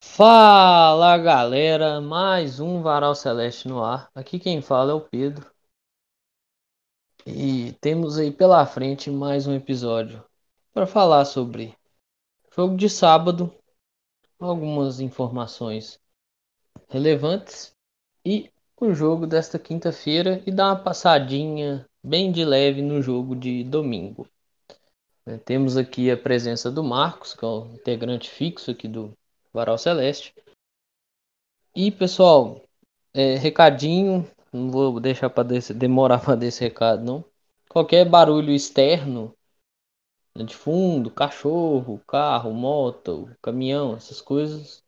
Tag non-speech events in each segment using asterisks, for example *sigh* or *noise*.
Fala galera, mais um Varal Celeste no ar. Aqui quem fala é o Pedro. E temos aí pela frente mais um episódio para falar sobre jogo de sábado, algumas informações relevantes e o jogo desta quinta-feira e dar uma passadinha bem de leve no jogo de domingo. É, temos aqui a presença do Marcos, que é o integrante fixo aqui do Varal Celeste. E pessoal, é, recadinho, não vou deixar para demorar *laughs* para desse recado não. Qualquer barulho externo né, de fundo, cachorro, carro, moto, caminhão, essas coisas,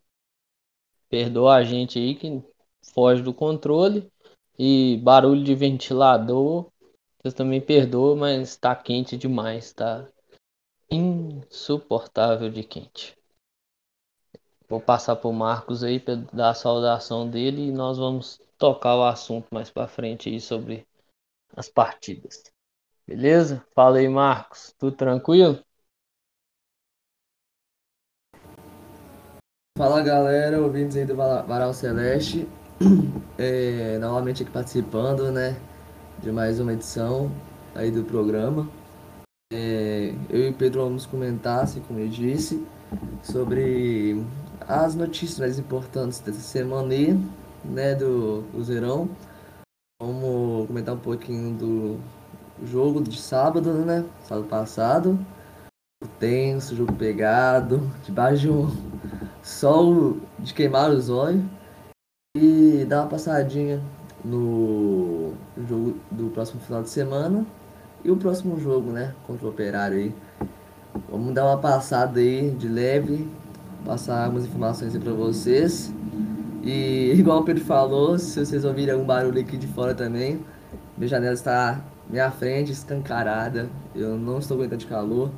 perdoa a gente aí que foge do controle e barulho de ventilador, vocês também perdoam, mas está quente demais, tá insuportável de quente. Vou passar para o Marcos aí para dar a saudação dele e nós vamos tocar o assunto mais para frente aí sobre as partidas. Beleza? Fala aí, Marcos. Tudo tranquilo? Fala galera, ouvintes aí do Varal Celeste. É, novamente aqui participando, né? De mais uma edição aí do programa. É, eu e o Pedro vamos comentar, assim como eu disse, sobre as notícias mais importantes dessa semana aí, né, do, Zerão. Vamos comentar um pouquinho do jogo de sábado, né, sábado passado. Tenso, jogo pegado, debaixo de um sol de queimar os olhos. E dar uma passadinha no jogo do próximo final de semana e o próximo jogo, né, contra o Operário aí. Vamos dar uma passada aí de leve passar algumas informações aí pra vocês. E *laughs* igual o Pedro falou, se vocês ouvirem algum barulho aqui de fora também, minha janela está minha frente, escancarada. Eu não estou aguentando de calor.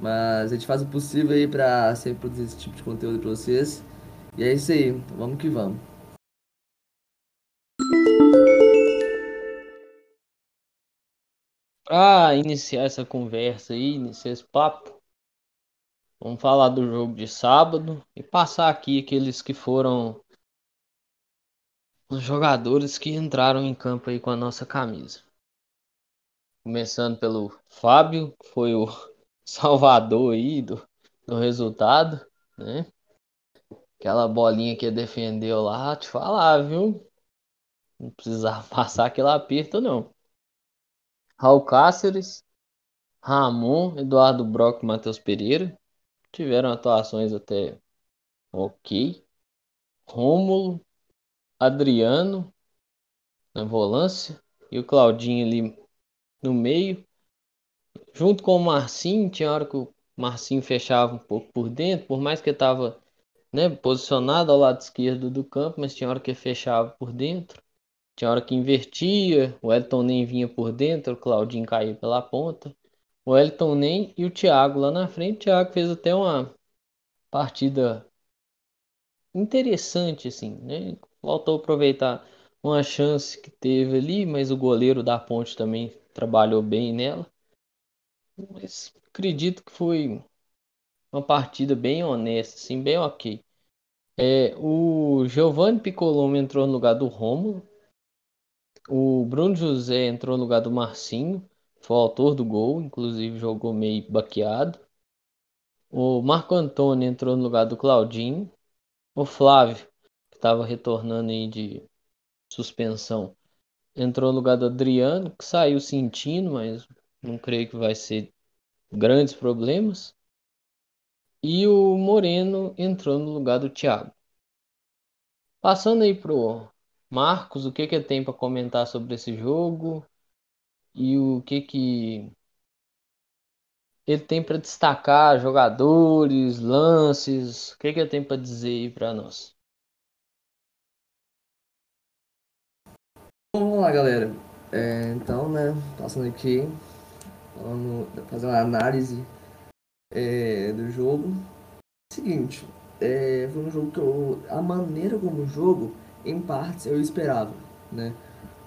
Mas a gente faz o possível aí pra sempre produzir esse tipo de conteúdo pra vocês. E é isso aí, vamos que vamos. Para iniciar essa conversa aí, iniciar esse papo, Vamos falar do jogo de sábado e passar aqui aqueles que foram os jogadores que entraram em campo aí com a nossa camisa. Começando pelo Fábio, que foi o *laughs* salvador aí do, do resultado, né? Aquela bolinha que defendeu lá, te falar, viu? Não precisava *laughs* passar aquele aperto, não. Raul Cáceres, Ramon, Eduardo Brock e Matheus Pereira tiveram atuações até ok. Rômulo, Adriano na volância e o Claudinho ali no meio. Junto com o Marcinho, tinha hora que o Marcinho fechava um pouco por dentro, por mais que ele estava né, posicionado ao lado esquerdo do campo, mas tinha hora que ele fechava por dentro. Tinha hora que invertia, o Elton nem vinha por dentro, o Claudinho caía pela ponta o Elton Nem e o Thiago lá na frente. O Thiago fez até uma partida interessante, assim, né? Faltou aproveitar uma chance que teve ali, mas o goleiro da Ponte também trabalhou bem nela. Mas acredito que foi uma partida bem honesta, assim, bem ok. É, o Giovanni Piccolomo entrou no lugar do Romulo. O Bruno José entrou no lugar do Marcinho. Foi o autor do gol, inclusive jogou meio baqueado. O Marco Antônio entrou no lugar do Claudinho. O Flávio, que estava retornando aí de suspensão, entrou no lugar do Adriano, que saiu sentindo, mas não creio que vai ser grandes problemas. E o Moreno entrou no lugar do Thiago. Passando aí pro Marcos, o que que tem para comentar sobre esse jogo? e o que que ele tem para destacar, jogadores, lances, o que que ele tem para dizer aí para nós? Vamos lá, galera. É, então, né, passando aqui, vamos fazer uma análise é, do jogo. Seguinte, é, foi um jogo que eu, a maneira como o jogo, em partes, eu esperava, né?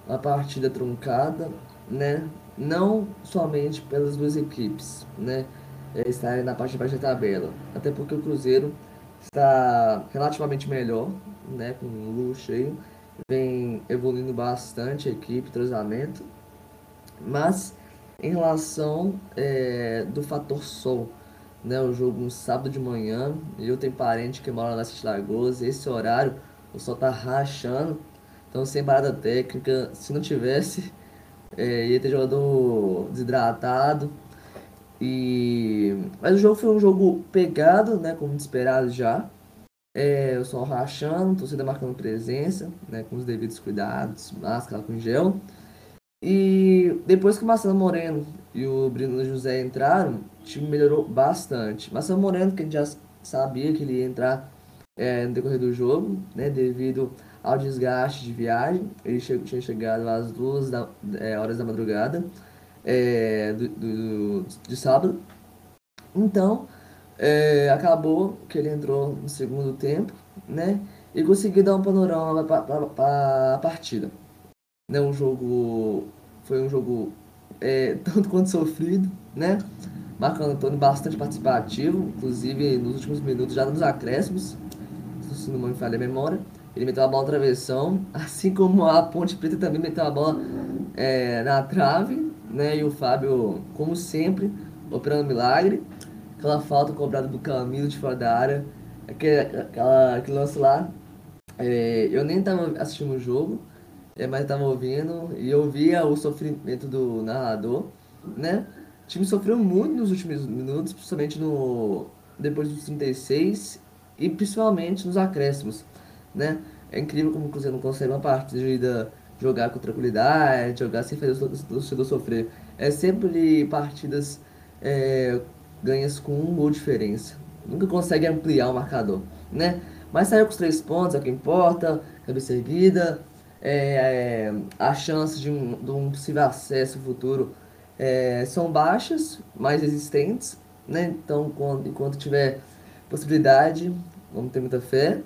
uma partida truncada, né? Não somente pelas duas equipes, né? É, estarem na parte de baixo da tabela. Até porque o Cruzeiro está relativamente melhor, né? Com o Lu cheio. Vem evoluindo bastante a equipe, treinamento. Mas em relação é, do fator sol, né? O jogo no sábado de manhã. Eu tenho parente que mora nas Lagoas. Esse horário o sol tá rachando. Então sem parada técnica. Se não tivesse, é, ia ter jogador desidratado. E... Mas o jogo foi um jogo pegado, né? Como esperado já. É, o sol rachando, torcida marcando presença, né? Com os devidos cuidados, máscara com gel. E depois que o Marcelo Moreno e o Bruno José entraram, o time melhorou bastante. Marcelo Moreno, que a gente já sabia que ele ia entrar é, no decorrer do jogo, né, devido ao desgaste de viagem. Ele che tinha chegado às duas da, é, horas da madrugada é, do, do, de sábado. Então, é, acabou que ele entrou no segundo tempo, né, e conseguiu dar um panorama para a partida. Né, um jogo foi um jogo é, *laughs* tanto quanto sofrido, né? Marco Antônio bastante participativo, inclusive nos últimos minutos, já nos acréscimos, se não me falha a memória. Ele meteu a bola na travessão, *laughs* assim como a Ponte Preta também meteu a bola é, na trave, né? E o Fábio, como sempre, operando milagre. Aquela falta cobrada do Camilo de fora da área, aquele, aquela, aquele lance lá. É, eu nem estava assistindo o jogo, é, mas estava ouvindo e eu via o sofrimento do narrador, né? O time sofreu muito nos últimos minutos, principalmente no depois dos 36 e principalmente nos acréscimos, né? É incrível como o Cruzeiro não consegue uma partida jogar com tranquilidade, jogar sem fazer o torcedor sofrer. É sempre partidas é, ganhas com um gol de diferença. Nunca consegue ampliar o marcador, né? Mas saiu com os três pontos, é o que importa, cabeça erguida, é, é, a chance de um, de um possível acesso futuro é, são baixas, mais existentes, né? Então, quando, enquanto tiver possibilidade, vamos ter muita fé.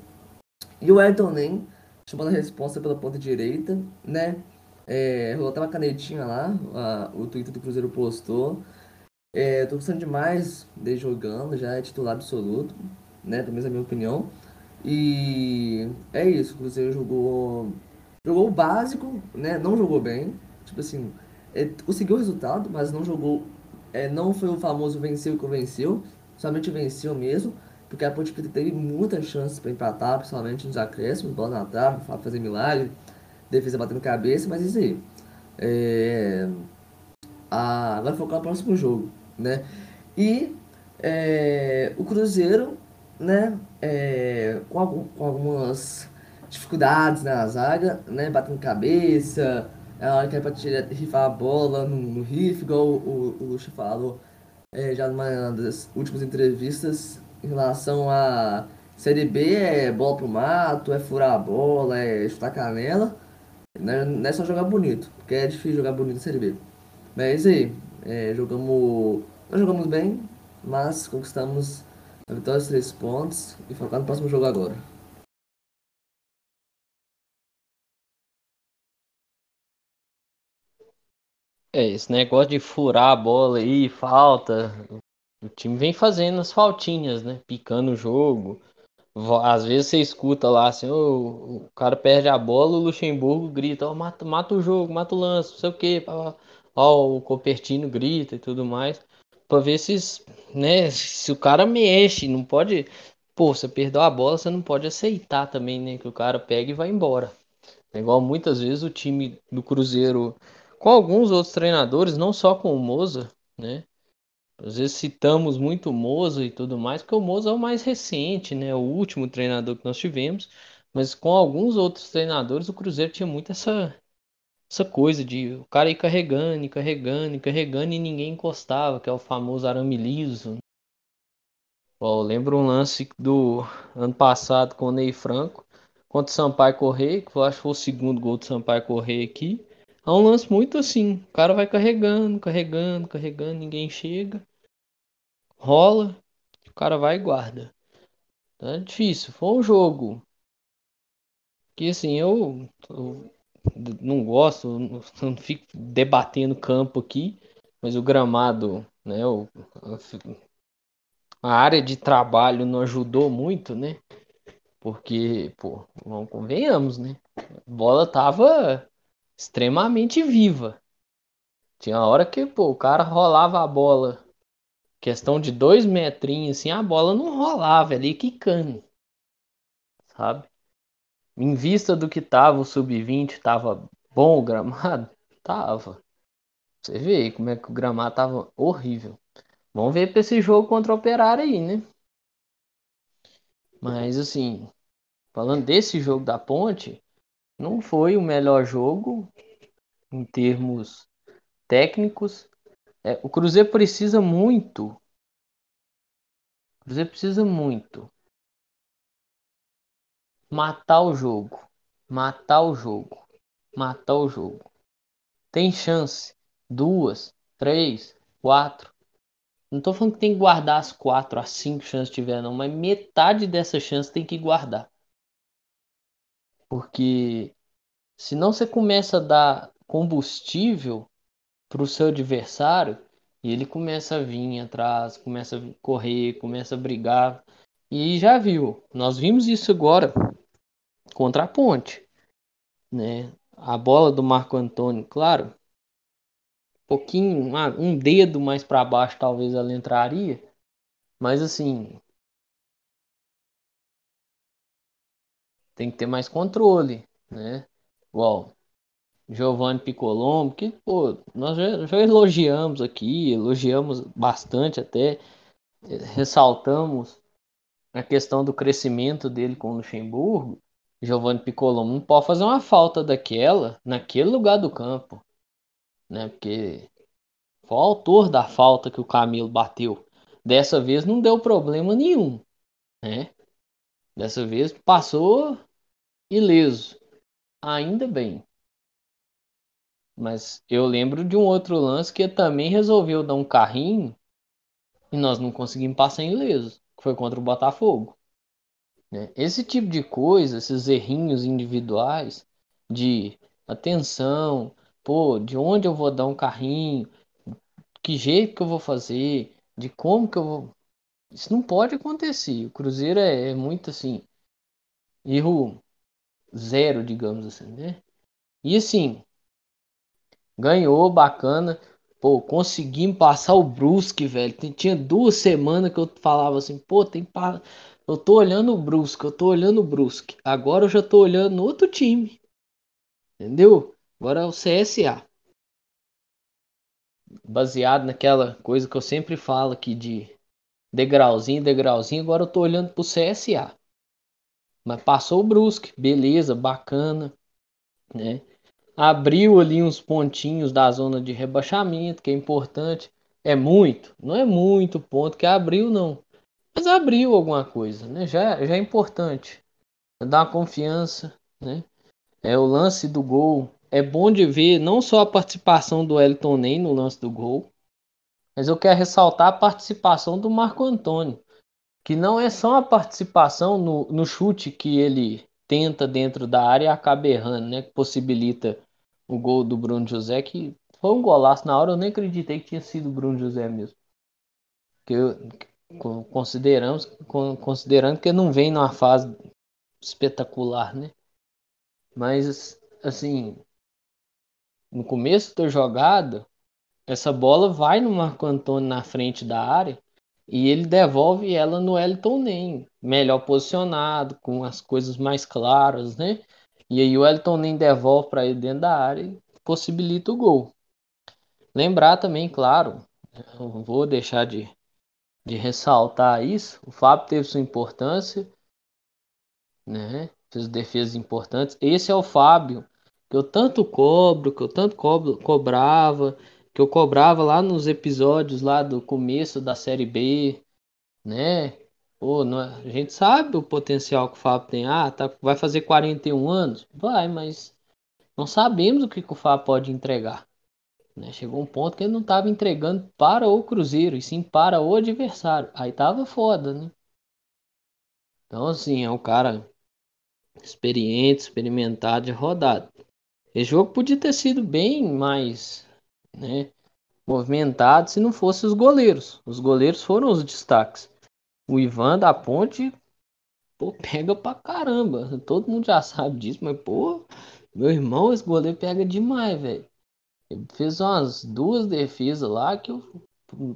E o Ayrton Nem, chamando a resposta pela ponta direita, né? É, rolou uma canetinha lá, a, o Twitter do Cruzeiro postou. É, tô gostando demais de jogando, já é titular absoluto, né? Pelo menos é a minha opinião. E é isso, o Cruzeiro jogou Jogou o básico, né? Não jogou bem. Tipo assim, é, conseguiu o resultado, mas não jogou. É, não foi o famoso venceu e convenceu. Somente venceu mesmo. Porque a Ponte Preta teve muitas chances para empatar, principalmente nos acréscimos, bola na trave, fazer milagre, defesa batendo cabeça, mas isso aí. É, a, vai focar no próximo jogo, né? E é, o Cruzeiro, né? É, com, algum, com algumas dificuldades na zaga, né? Batendo cabeça, a hora que é pra tirar, rifar a bola no, no riff, igual o, o, o Luxo falou é, já numa das últimas entrevistas em relação a Série B é bola pro mato, é furar a bola, é chutar canela. Não é, só jogar bonito, porque é difícil jogar bonito na Série B. Mas é isso aí. É, jogamos. Não jogamos bem, mas conquistamos a vitória dos três pontos e focar no próximo jogo agora. É, esse negócio de furar a bola aí, falta. O time vem fazendo as faltinhas, né? Picando o jogo. Às vezes você escuta lá assim, oh, o cara perde a bola, o Luxemburgo grita, oh, mata, mata o jogo, mata o lance, não sei o quê. Ó, o Copertino grita e tudo mais. Pra ver se, né, se o cara mexe, não pode. Pô, você perdeu a bola, você não pode aceitar também, né? Que o cara pega e vai embora. É igual muitas vezes o time do Cruzeiro com alguns outros treinadores, não só com o Moza, né? Às vezes citamos muito o Moza e tudo mais, porque o Moza é o mais recente, né? O último treinador que nós tivemos. Mas com alguns outros treinadores, o Cruzeiro tinha muito essa, essa coisa de o cara ir carregando, carregando, carregando e ninguém encostava, que é o famoso arame liso. Eu lembro um lance do ano passado com o Ney Franco contra o Sampaio Correia, que eu acho que foi o segundo gol do Sampaio Correia aqui. É um lance muito assim. O cara vai carregando, carregando, carregando, ninguém chega. Rola, o cara vai e guarda. Então é difícil. Foi um jogo que assim, eu, eu não gosto, não fico debatendo campo aqui, mas o gramado, né, a área de trabalho não ajudou muito, né? Porque, pô, vamos convenhamos, né? A bola tava extremamente viva. Tinha hora que, pô, o cara rolava a bola, questão de dois metrinhos, assim, a bola não rolava ali, quicando, sabe? Em vista do que tava o sub-20, tava bom o gramado? *laughs* Tava. Você vê como é que o gramado tava horrível. Vamos ver pra esse jogo contra o Operário aí, né? Mas assim, falando desse jogo da Ponte, não foi o melhor jogo em termos técnicos. É, o Cruzeiro precisa muito. O Cruzeiro precisa muito matar o jogo, matar o jogo, matar o jogo. Tem chance, duas, três, quatro. Não tô falando que tem que guardar as quatro, as cinco chances que tiver, não, mas metade dessa chance tem que guardar. Porque senão você começa a dar combustível para o seu adversário e ele começa a vir atrás, começa a correr, começa a brigar. E já viu, nós vimos isso agora contra a Ponte, né? A bola do Marco Antônio, claro, um pouquinho, um dedo mais para baixo talvez ela entraria, mas assim, tem que ter mais controle, né? Igual Giovanni Picolombo, que pô, nós já, já elogiamos aqui, elogiamos bastante até, ressaltamos a questão do crescimento dele com o Luxemburgo, Giovanni Piccolo não pode fazer uma falta daquela naquele lugar do campo, né? Porque foi o autor da falta que o Camilo bateu. Dessa vez não deu problema nenhum, né? Dessa vez passou ileso. Ainda bem. Mas eu lembro de um outro lance que também resolveu dar um carrinho e nós não conseguimos passar ileso, que foi contra o Botafogo. Né? Esse tipo de coisa, esses errinhos individuais de atenção, pô, de onde eu vou dar um carrinho, que jeito que eu vou fazer, de como que eu vou. Isso não pode acontecer. O Cruzeiro é, é muito assim, erro zero, digamos assim, né? E assim, ganhou, bacana. Pô, conseguimos passar o Brusque, velho. Tinha duas semanas que eu falava assim, pô, tem para eu tô olhando o Brusque, eu tô olhando o Brusque. Agora eu já tô olhando outro time. Entendeu? Agora é o CSA. Baseado naquela coisa que eu sempre falo aqui de degrauzinho, degrauzinho, agora eu tô olhando pro CSA. Mas passou o Brusque, beleza, bacana, né? Abriu ali uns pontinhos da zona de rebaixamento, que é importante. É muito, não é muito ponto que abriu não. Mas abriu alguma coisa, né? Já, já é importante. Dá uma confiança, né? É o lance do gol. É bom de ver não só a participação do Elton nem no lance do gol, mas eu quero ressaltar a participação do Marco Antônio, que não é só a participação no, no chute que ele tenta dentro da área e acaba errando, né? Que possibilita o gol do Bruno José, que foi um golaço na hora, eu nem acreditei que tinha sido o Bruno José mesmo. Que eu, consideramos, considerando que não vem numa fase espetacular, né? Mas assim, no começo da jogada, essa bola vai no Marco Antônio na frente da área e ele devolve ela no Elton Nem, melhor posicionado, com as coisas mais claras, né? E aí o Elton Nem devolve para ele dentro da área e possibilita o gol. Lembrar também, claro, eu vou deixar de de ressaltar isso. O Fábio teve sua importância, né? Fez defesas importantes. Esse é o Fábio que eu tanto cobro, que eu tanto cobro, cobrava, que eu cobrava lá nos episódios lá do começo da série B, né? Pô, não, é, a gente sabe o potencial que o Fábio tem. Ah, tá, vai fazer 41 anos? Vai, mas não sabemos o que, que o Fábio pode entregar. Né? Chegou um ponto que ele não estava entregando para o Cruzeiro, e sim para o adversário. Aí tava foda, né? Então, assim, é um cara experiente, experimentado e rodado. Esse jogo podia ter sido bem mais né, movimentado se não fosse os goleiros. Os goleiros foram os destaques. O Ivan da Ponte, pô, pega pra caramba. Todo mundo já *laughs* sabe disso, mas, pô, meu irmão, esse goleiro pega demais, velho. Ele fez umas duas defesas lá que eu...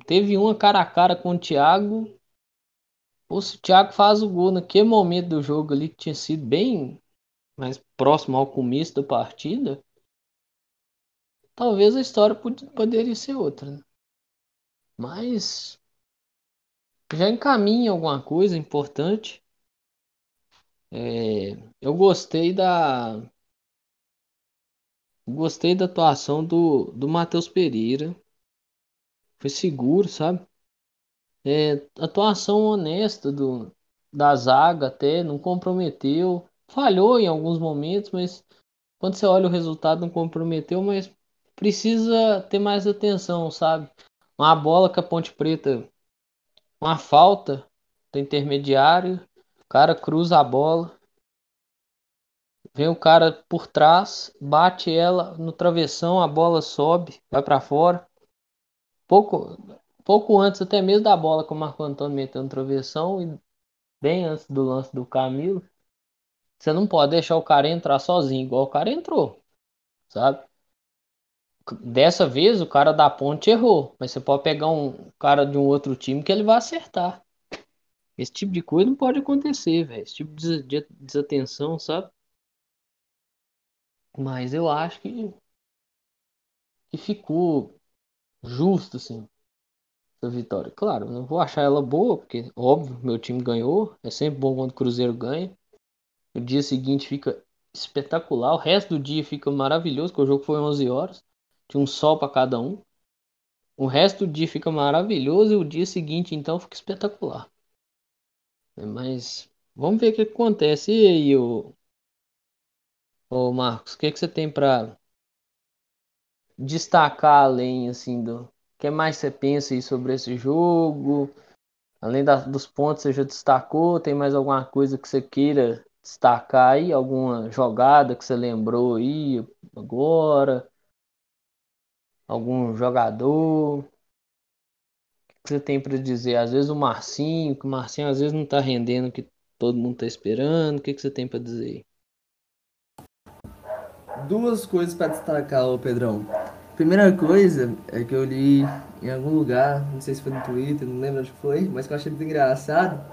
teve uma cara a cara com o Thiago. Pô, se o Thiago faz o gol naquele momento do jogo ali que tinha sido bem mais próximo ao começo da partida, talvez a história poderia ser outra. Né? Mas já encaminha alguma coisa importante. É, eu gostei da gostei da atuação do, do Matheus Pereira. Foi seguro, sabe? É, atuação honesta do, da zaga até, não comprometeu. Falhou em alguns momentos, mas quando você olha o resultado não comprometeu, mas precisa ter mais atenção, sabe? Uma bola que a Ponte Preta, uma falta do intermediário, o cara cruza a bola, vem o cara por trás, bate ela no travessão, a bola sobe, vai para fora. Pouco, pouco antes até mesmo da bola que o Marco Antônio meteu no travessão e bem antes do lance do Camilo, você não pode deixar o cara entrar sozinho, igual o cara entrou, sabe? Dessa vez o cara da ponte errou, mas você pode pegar um cara de um outro time que ele vai acertar. Esse tipo de coisa não pode acontecer, velho. Esse tipo de desatenção, sabe? Mas eu acho que, que ficou justo, assim, essa vitória. Claro, não vou achar ela boa, porque, óbvio, meu time ganhou. É sempre bom quando o Cruzeiro ganha. O dia seguinte fica espetacular. O resto do dia fica maravilhoso, porque o jogo foi 11 horas. Tinha um sol para cada um. O resto do dia fica maravilhoso e o dia seguinte então fica espetacular. É, mas vamos ver o que acontece. E aí, ô, ô Marcos, o que, que você tem para destacar além assim do o que mais você pensa aí sobre esse jogo? Além da, dos pontos que você já destacou, tem mais alguma coisa que você queira destacar aí? Alguma jogada que você lembrou aí agora? Algum jogador? O que você tem para dizer? Às vezes o Marcinho, que o Marcinho às vezes não está rendendo o que todo mundo está esperando. O que, que você tem para dizer? Duas coisas para destacar, ô Pedrão. Primeira coisa é que eu li em algum lugar, não sei se foi no Twitter, não lembro onde foi, mas que eu achei muito engraçado,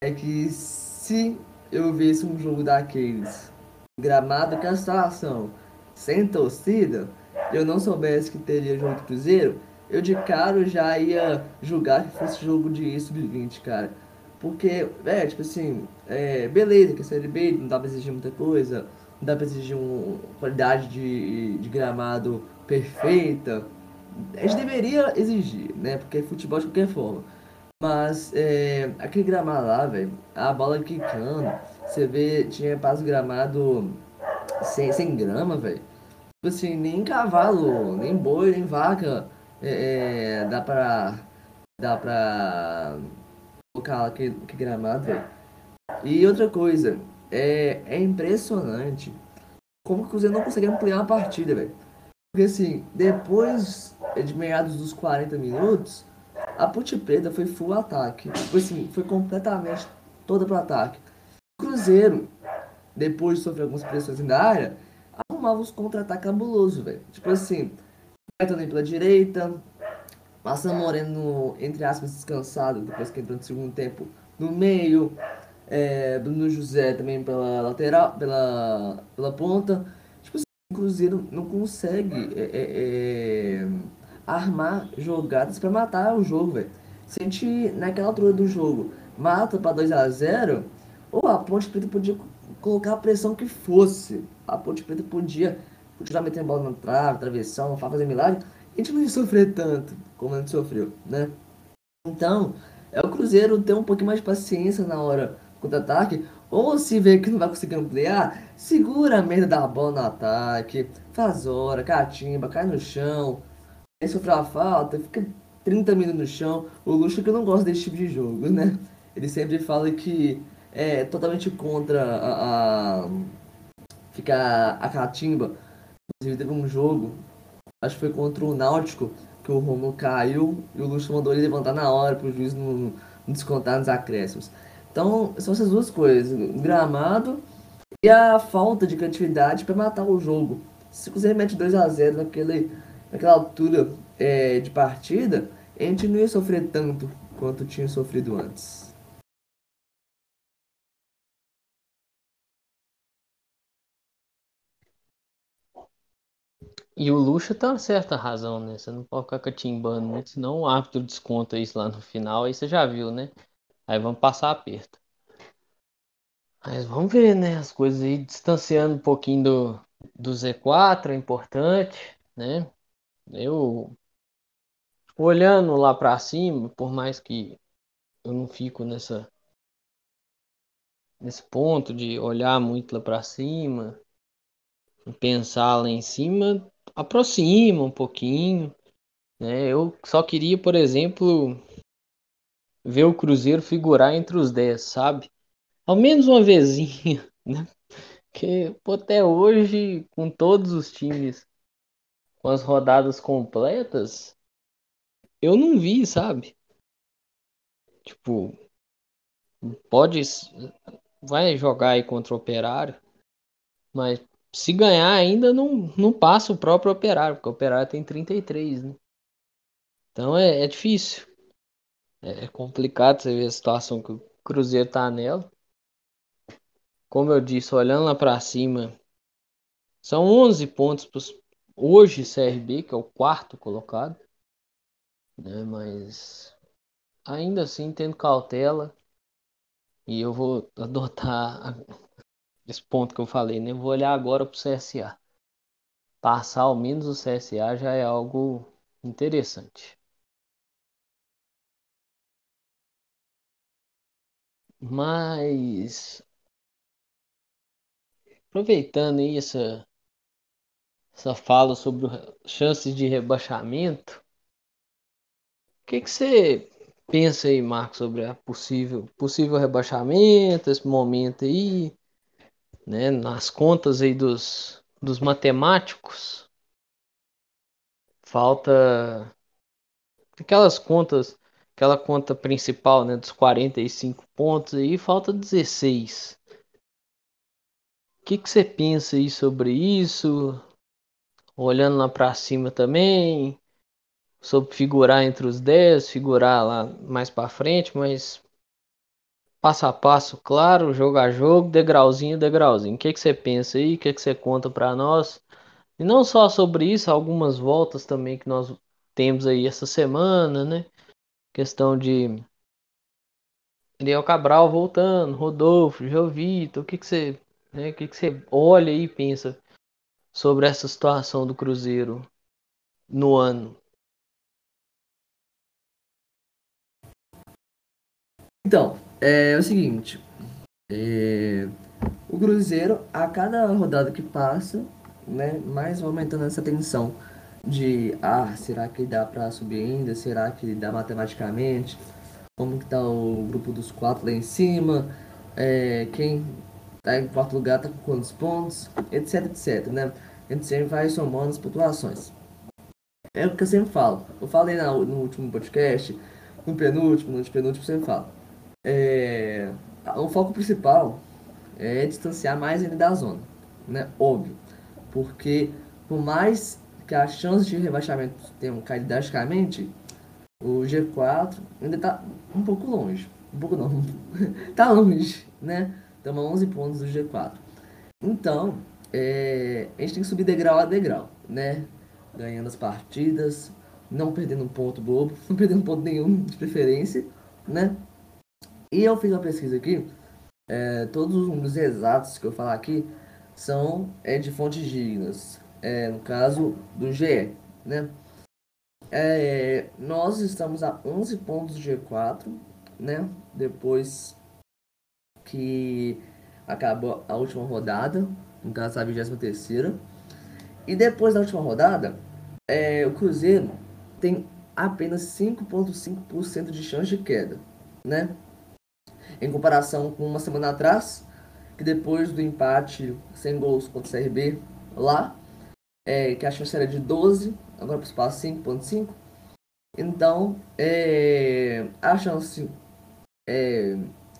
é que se eu visse um jogo daqueles gramado que a situação sem torcida, eu não soubesse que teria jogo do Cruzeiro, eu de cara já ia julgar que fosse jogo de sub-20, cara. Porque, é, tipo assim, é, beleza, que a Série B não dá pra exigir muita coisa, não dá pra exigir uma qualidade de, de gramado perfeita. A gente deveria exigir, né? Porque é futebol de qualquer forma. Mas é, aquele gramado lá, velho, a bola quicando, você vê, tinha passo gramado sem, sem grama, velho assim, nem cavalo, nem boi, nem vaca é, é, dá pra. dá pra colocar que, que gramado. E outra coisa, é, é impressionante como que o Cruzeiro não consegue ampliar uma partida, velho. Porque assim, depois de meados dos 40 minutos, a Ponte Preta foi full ataque. Tipo assim, foi completamente toda pro ataque. O Cruzeiro, depois de sofrer algumas pressões na área, uns contra-ataques cabulosos, velho. Tipo assim, Beto pela direita, Massa Moreno, entre aspas, descansado, depois que entrou no segundo tempo, no meio. É, Bruno José também pela lateral, pela, pela ponta. Tipo assim, o Cruzeiro não consegue é, é, é armar jogadas para matar o jogo, velho. Se a gente, naquela altura do jogo, mata para 2 a 0 ou a Ponte Preta podia colocar a pressão que fosse. A Ponte Preta podia continuar metendo bola na trave, travessão, fazer milagre. A gente não ia sofrer tanto como a gente sofreu, né? Então, é o Cruzeiro ter um pouquinho mais de paciência na hora contra-ataque. Ou se vê que não vai conseguir ampliar, segura a merda da bola no ataque, faz hora, catimba, cai no chão. Aí sofreu a falta, fica 30 minutos no chão. O Luxo que não gosta desse tipo de jogo, né? Ele sempre fala que é totalmente contra a, a ficar a catimba Inclusive teve um jogo, acho que foi contra o Náutico, que o Romulo caiu e o Luxo mandou ele levantar na hora para o juiz não, descontar nos acréscimos. Então, são essas duas coisas, gramado e a falta de criatividade para matar o jogo. Se o Cruzeiro mete 2 a 0 naquele, naquela altura é, de partida, a gente não ia sofrer tanto quanto tinha sofrido antes. E o Lucha tem uma certa razão, né? Você não pode ficar catimbando muito, senão o árbitro desconta isso lá no final, aí você já viu, né? Aí vamos passar aperto. Mas vamos ver, né? As coisas aí distanciando um pouquinho do, do Z4 é importante, né? Eu olhando lá para cima, por mais que eu não fico nessa nesse ponto de olhar muito lá para cima, pensar lá em cima, aproxima um pouquinho. Né? Eu só queria, por exemplo, ver o Cruzeiro figurar entre os 10, sabe? Ao menos uma vezinha, *laughs* né? Porque pô, até hoje, com todos os times com as rodadas completas, eu não vi, sabe? Tipo, pode vai jogar aí contra o Operário, mas se ganhar ainda não, não passa o próprio Operário, porque o Operário tem 33, né? Então é, é difícil. É, é complicado você ver a situação que o Cruzeiro tá nela. Como eu disse, olhando lá para cima, são 11 pontos pros, hoje CRB, que é o quarto colocado, né? Mas ainda assim tendo cautela e eu vou *laughs* adotar esse ponto que eu falei, né? Vou olhar agora para o CSA. Passar ao menos o CSA já é algo interessante. Mas aproveitando aí essa essa fala sobre chances de rebaixamento, o que que você pensa aí, Marcos, sobre a possível possível rebaixamento, esse momento aí? Né, nas contas aí dos, dos matemáticos, falta aquelas contas, aquela conta principal, né, dos 45 pontos aí, falta 16. O que, que você pensa aí sobre isso? Olhando lá para cima também, sobre figurar entre os 10, figurar lá mais para frente, mas passo a passo, claro, jogo a jogo, degrauzinho, degrauzinho. O que, que você pensa aí? O que, que você conta para nós? E não só sobre isso, algumas voltas também que nós temos aí essa semana, né? Questão de Ariel Cabral voltando, Rodolfo, Jovito, o que, que você, né? O que, que você olha e pensa sobre essa situação do Cruzeiro no ano? Então, é o seguinte, é, o Cruzeiro, a cada rodada que passa, né, mais aumentando essa tensão de, ah, será que dá para subir ainda? Será que dá matematicamente? Como que tá o grupo dos quatro lá em cima? É, quem tá em quarto lugar tá com quantos pontos? Etc, etc, né? A gente sempre vai somando as pontuações. É o que eu sempre falo. Eu falei no último podcast, no penúltimo, no penúltimo, sempre falo é, o foco principal é distanciar mais ele da zona, né? Óbvio. Porque por mais que as chances de rebaixamento tenham caído drasticamente, o G4 ainda está um pouco longe. Um pouco não. *laughs* tá longe, né? Estamos a 11 pontos do G4. Então, é, a gente tem que subir degrau a degrau, né? Ganhando as partidas, não perdendo um ponto bobo, *laughs* não perdendo ponto nenhum de preferência, né? E eu fiz uma pesquisa aqui, é, todos os números exatos que eu falar aqui são é, de fontes dignas, é, no caso do GE, né? É, nós estamos a 11 pontos do G4, né? Depois que acabou a última rodada, no caso a 23 E depois da última rodada, é, o Cruzeiro tem apenas 5,5% de chance de queda, né? Em comparação com uma semana atrás, que depois do empate sem gols contra o CRB lá, é, que a chance era de 12, agora para o espaço 5.5. Então, é, a chance é,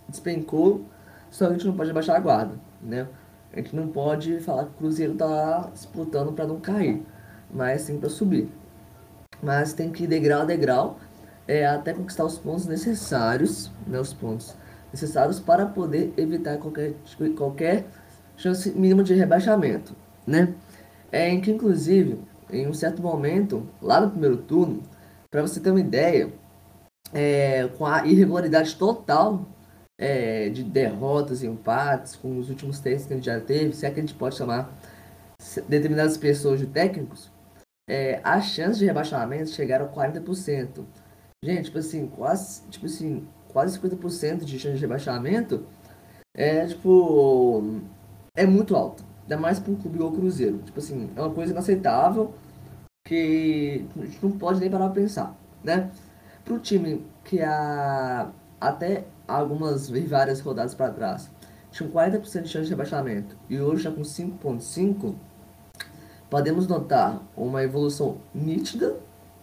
despencou, só que a gente não pode baixar a guarda, né? A gente não pode falar que o Cruzeiro está disputando para não cair, mas sim para subir. Mas tem que ir degrau a degrau é, até conquistar os pontos necessários, né, os pontos necessários para poder evitar qualquer, qualquer chance mínima de rebaixamento, né? É em que, inclusive, em um certo momento, lá no primeiro turno, para você ter uma ideia, é, com a irregularidade total é, de derrotas e empates, com os últimos testes que a gente já teve, se é que a gente pode chamar determinadas pessoas de técnicos, é, as chances de rebaixamento chegaram a 40%. Gente, tipo assim, quase, tipo assim, quase 50% de chance de rebaixamento é, tipo, é muito alto. Ainda mais para um clube igual o Cruzeiro. Tipo assim, é uma coisa inaceitável que a gente não pode nem parar para pensar, né? Para o time que a, até algumas várias rodadas para trás tinha 40% de chance de rebaixamento e hoje já com 5.5, podemos notar uma evolução nítida,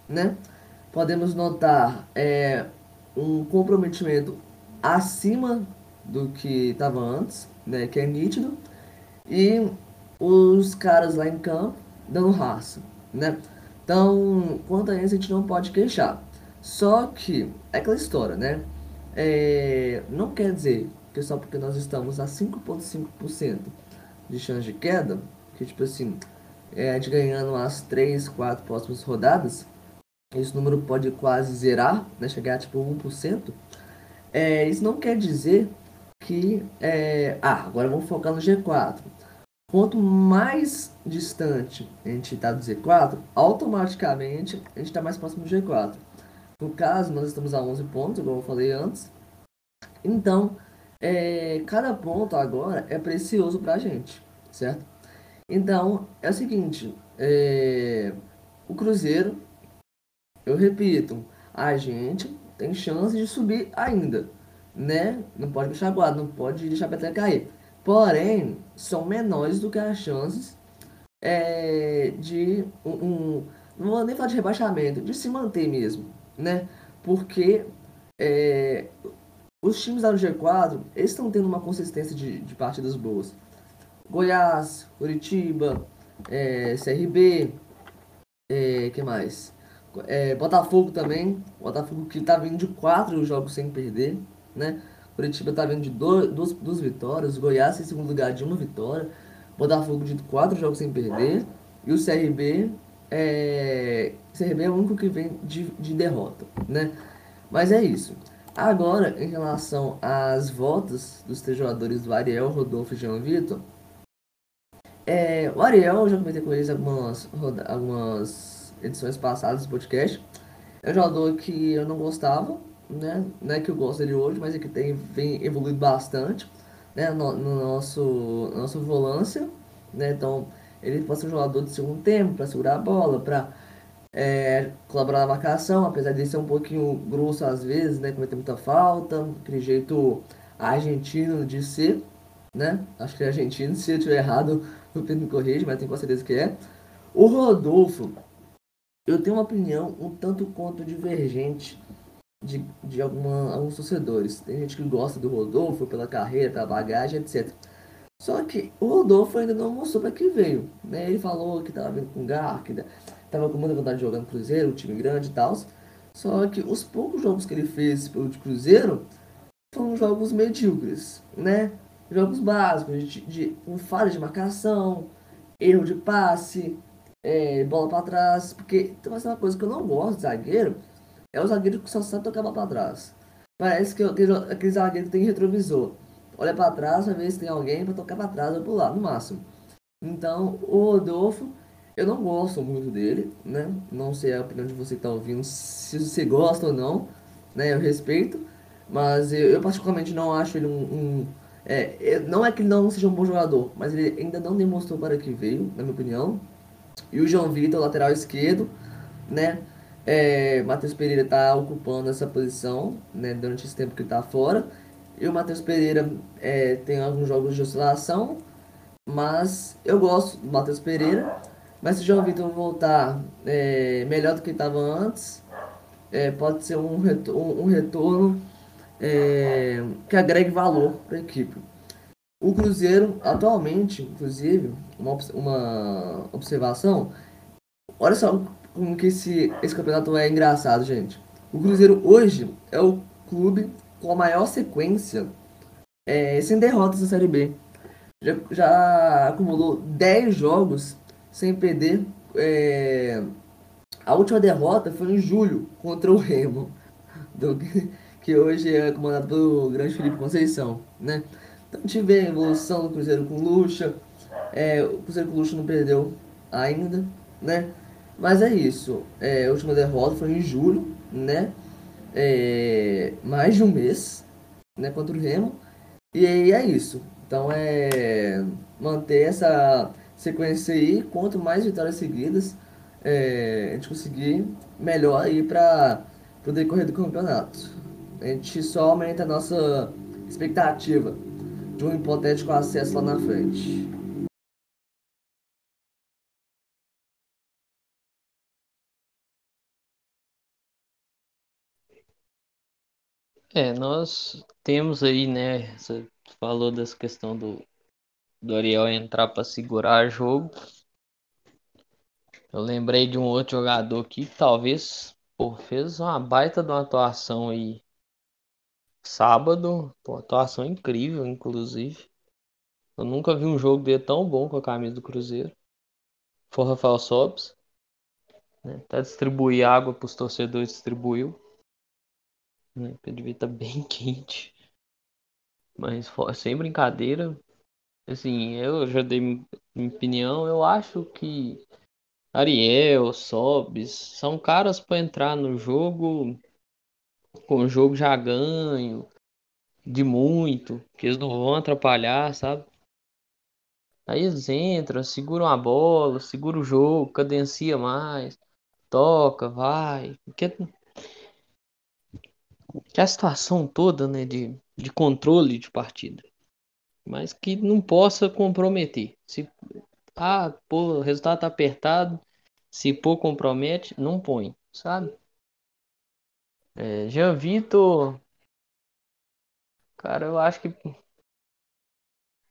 né? Podemos notar é, um comprometimento acima do que estava antes, né? Que é nítido e os caras lá em campo dando raça, né? Então, quanto a isso, a gente não pode queixar. Só que, é aquela história, né? É, não quer dizer que só porque nós estamos a 5,5% de chance de queda, que tipo assim, é, a gente ganhando as 3, 4 próximas rodadas, esse número pode quase zerar, né? Chegar a tipo 1%. É, isso não quer dizer que, é, ah, agora vamos focar no G4. Quanto mais distante a gente está do Z4, automaticamente a gente está mais próximo do G4. No caso, nós estamos a 11 pontos, igual eu falei antes. Então, é, cada ponto agora é precioso para a gente, certo? Então, é o seguinte, é, o Cruzeiro, eu repito, a gente tem chance de subir ainda, né? Não pode deixar guarda, não pode deixar a peteca cair. Porém, são menores do que as chances é, de um, um, Não vou nem falar de rebaixamento, de se manter mesmo, né? Porque é, os times da G4 eles estão tendo uma consistência de, de partidas boas. Goiás, Curitiba, é, CRB, é, que mais? É, Botafogo também. Botafogo que está vindo de quatro jogos sem perder, né? Curitiba está vindo de dois, duas, duas vitórias. Goiás em segundo lugar de uma vitória. Botafogo de quatro jogos sem perder. E o CRB é, CRB é o único que vem de, de derrota, né? Mas é isso. Agora, em relação às voltas dos três jogadores do Ariel, Rodolfo e João Vitor, é, o Ariel, eu já comentei com eles algumas, algumas edições passadas do podcast. É um jogador que eu não gostava, né? Não é que eu gosto dele hoje, mas é que tem vem evoluído bastante, né? No, no nosso nossa volância, né? Então ele pode ser um jogador de segundo tempo para segurar a bola, para é, colaborar na marcação, apesar de ser um pouquinho grosso às vezes, né? Cometer muita falta, aquele jeito argentino de ser, né? Acho que é argentino, se eu estiver errado, *laughs* o Pedro me corrige, mas tenho com certeza que é. O Rodolfo, eu tenho uma opinião um tanto quanto divergente de, de alguma, alguns torcedores. Tem gente que gosta do Rodolfo pela carreira, pela bagagem, etc. Só que o Rodolfo ainda não mostrou para que veio. Né? Ele falou que estava vindo com garra, que estava com muita vontade de jogar no Cruzeiro, um time grande e tal. Só que os poucos jogos que ele fez pelo Cruzeiro foram jogos medíocres, né? Jogos básicos, de, de, falha de marcação, erro de passe, é, bola para trás. Porque então, é uma coisa que eu não gosto de zagueiro é o zagueiro que só sabe tocar pra trás. Parece que aquele, aquele zagueiro tem retrovisor. Olha para trás pra ver se tem alguém para tocar para trás ou pular, no máximo. Então, o Rodolfo, eu não gosto muito dele, né? Não sei a opinião de você que tá ouvindo, se você gosta ou não, né? Eu respeito. Mas eu, eu particularmente não acho ele um. um é, não é que ele não seja um bom jogador, mas ele ainda não demonstrou para que veio, na minha opinião. E o João Vitor, lateral esquerdo, né? É, Matheus Pereira está ocupando essa posição né, durante esse tempo que está fora. E o Matheus Pereira é, tem alguns jogos de oscilação, mas eu gosto do Matheus Pereira. Mas se o João Vitor voltar é, melhor do que estava antes, é, pode ser um, reto um, um retorno é, que agregue valor para a equipe. O Cruzeiro, atualmente, inclusive, uma, uma observação, olha só como que esse, esse campeonato é engraçado, gente. O Cruzeiro hoje é o clube com a maior sequência é, sem derrotas na Série B. Já, já acumulou 10 jogos sem perder. É, a última derrota foi em julho contra o Remo, *laughs* do, que hoje é comandado pelo grande Felipe Conceição, né? Gente vê a evolução do Cruzeiro com Lucha, é, o Cruzeiro com Lucha não perdeu ainda, né? Mas é isso, é, a última derrota foi em julho, né? É, mais de um mês, né, contra o Remo, e é isso. Então é manter essa sequência aí, quanto mais vitórias seguidas, é, a gente conseguir melhor aí para o decorrer do campeonato. A gente só aumenta a nossa expectativa de um hipotético acesso lá na frente. É, nós temos aí, né? Você falou dessa questão do, do Ariel entrar para segurar jogo. Eu lembrei de um outro jogador que talvez pô, fez uma baita de uma atuação aí sábado. Pô, atuação incrível, inclusive. Eu nunca vi um jogo dele tão bom com a camisa do Cruzeiro. Foi o Rafael Sobis. Né? Até distribuir água para os torcedores, distribuiu né? Devia estar bem *laughs* quente. Mas sem brincadeira, assim, eu já dei minha opinião, eu acho que Ariel, Sobis, são caras para entrar no jogo com o jogo já ganho, de muito, que eles não vão atrapalhar, sabe? Aí eles entram, seguram a bola, seguram o jogo, cadencia mais, toca, vai. Porque que a situação toda, né, de, de controle de partida, mas que não possa comprometer. Se ah, pô, o resultado tá apertado, se pô compromete, não põe, sabe? É, Jean Vitor, cara, eu acho que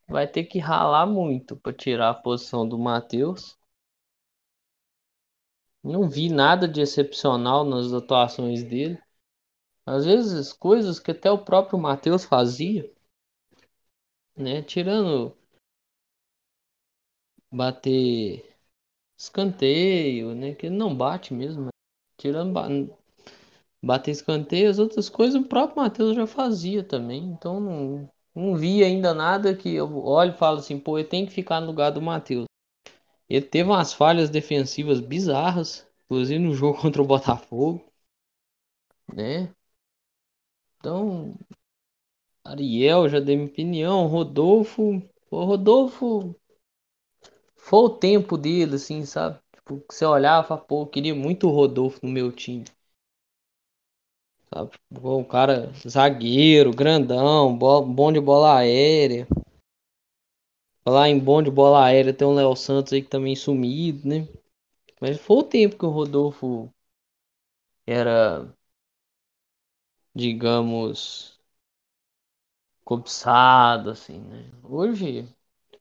vai ter que ralar muito para tirar a posição do Matheus. Não vi nada de excepcional nas atuações dele. Às vezes, coisas que até o próprio Matheus fazia, né? Tirando bater escanteio, né? Que ele não bate mesmo. Tirando bater escanteio, as outras coisas o próprio Matheus já fazia também. Então não, não vi ainda nada que eu olho e falo assim, pô, ele tem que ficar no lugar do Matheus. Ele teve umas falhas defensivas bizarras, inclusive no jogo *laughs* contra o Botafogo, né? Então, Ariel, já dei minha opinião. Rodolfo. O Rodolfo. Foi o tempo dele, assim, sabe? Tipo, você olhava, pô, eu queria muito o Rodolfo no meu time. Um cara zagueiro, grandão, bom de bola aérea. Falar em bom de bola aérea, tem um Léo Santos aí que também sumido, né? Mas foi o tempo que o Rodolfo era digamos, cobiçado, assim, né? Hoje,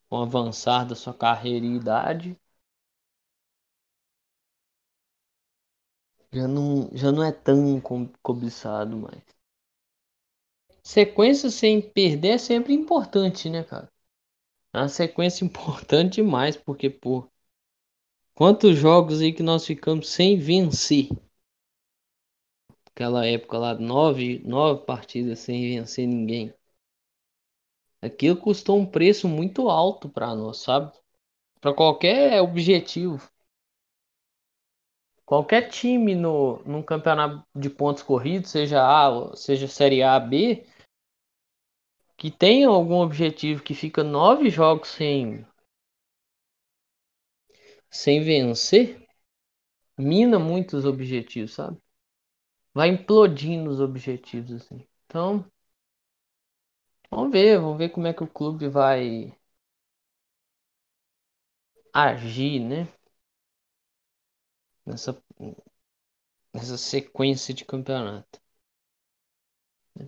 com o avançar da sua carreira e idade, já não, já não é tão cobiçado mais. Sequência sem perder é sempre importante, né, cara? É uma sequência *laughs* importante demais, porque, pô, quantos jogos aí que nós ficamos sem vencer? aquela época lá, nove, nove partidas sem vencer ninguém. Aquilo custou um preço muito alto para nós, sabe? Para qualquer objetivo. Qualquer time no, num campeonato de pontos corridos, seja A, seja Série A, B, que tenha algum objetivo que fica nove jogos sem sem vencer, mina muitos objetivos, sabe? vai implodindo os objetivos assim. Então, vamos ver, vamos ver como é que o clube vai agir, né? Nessa, nessa sequência de campeonato.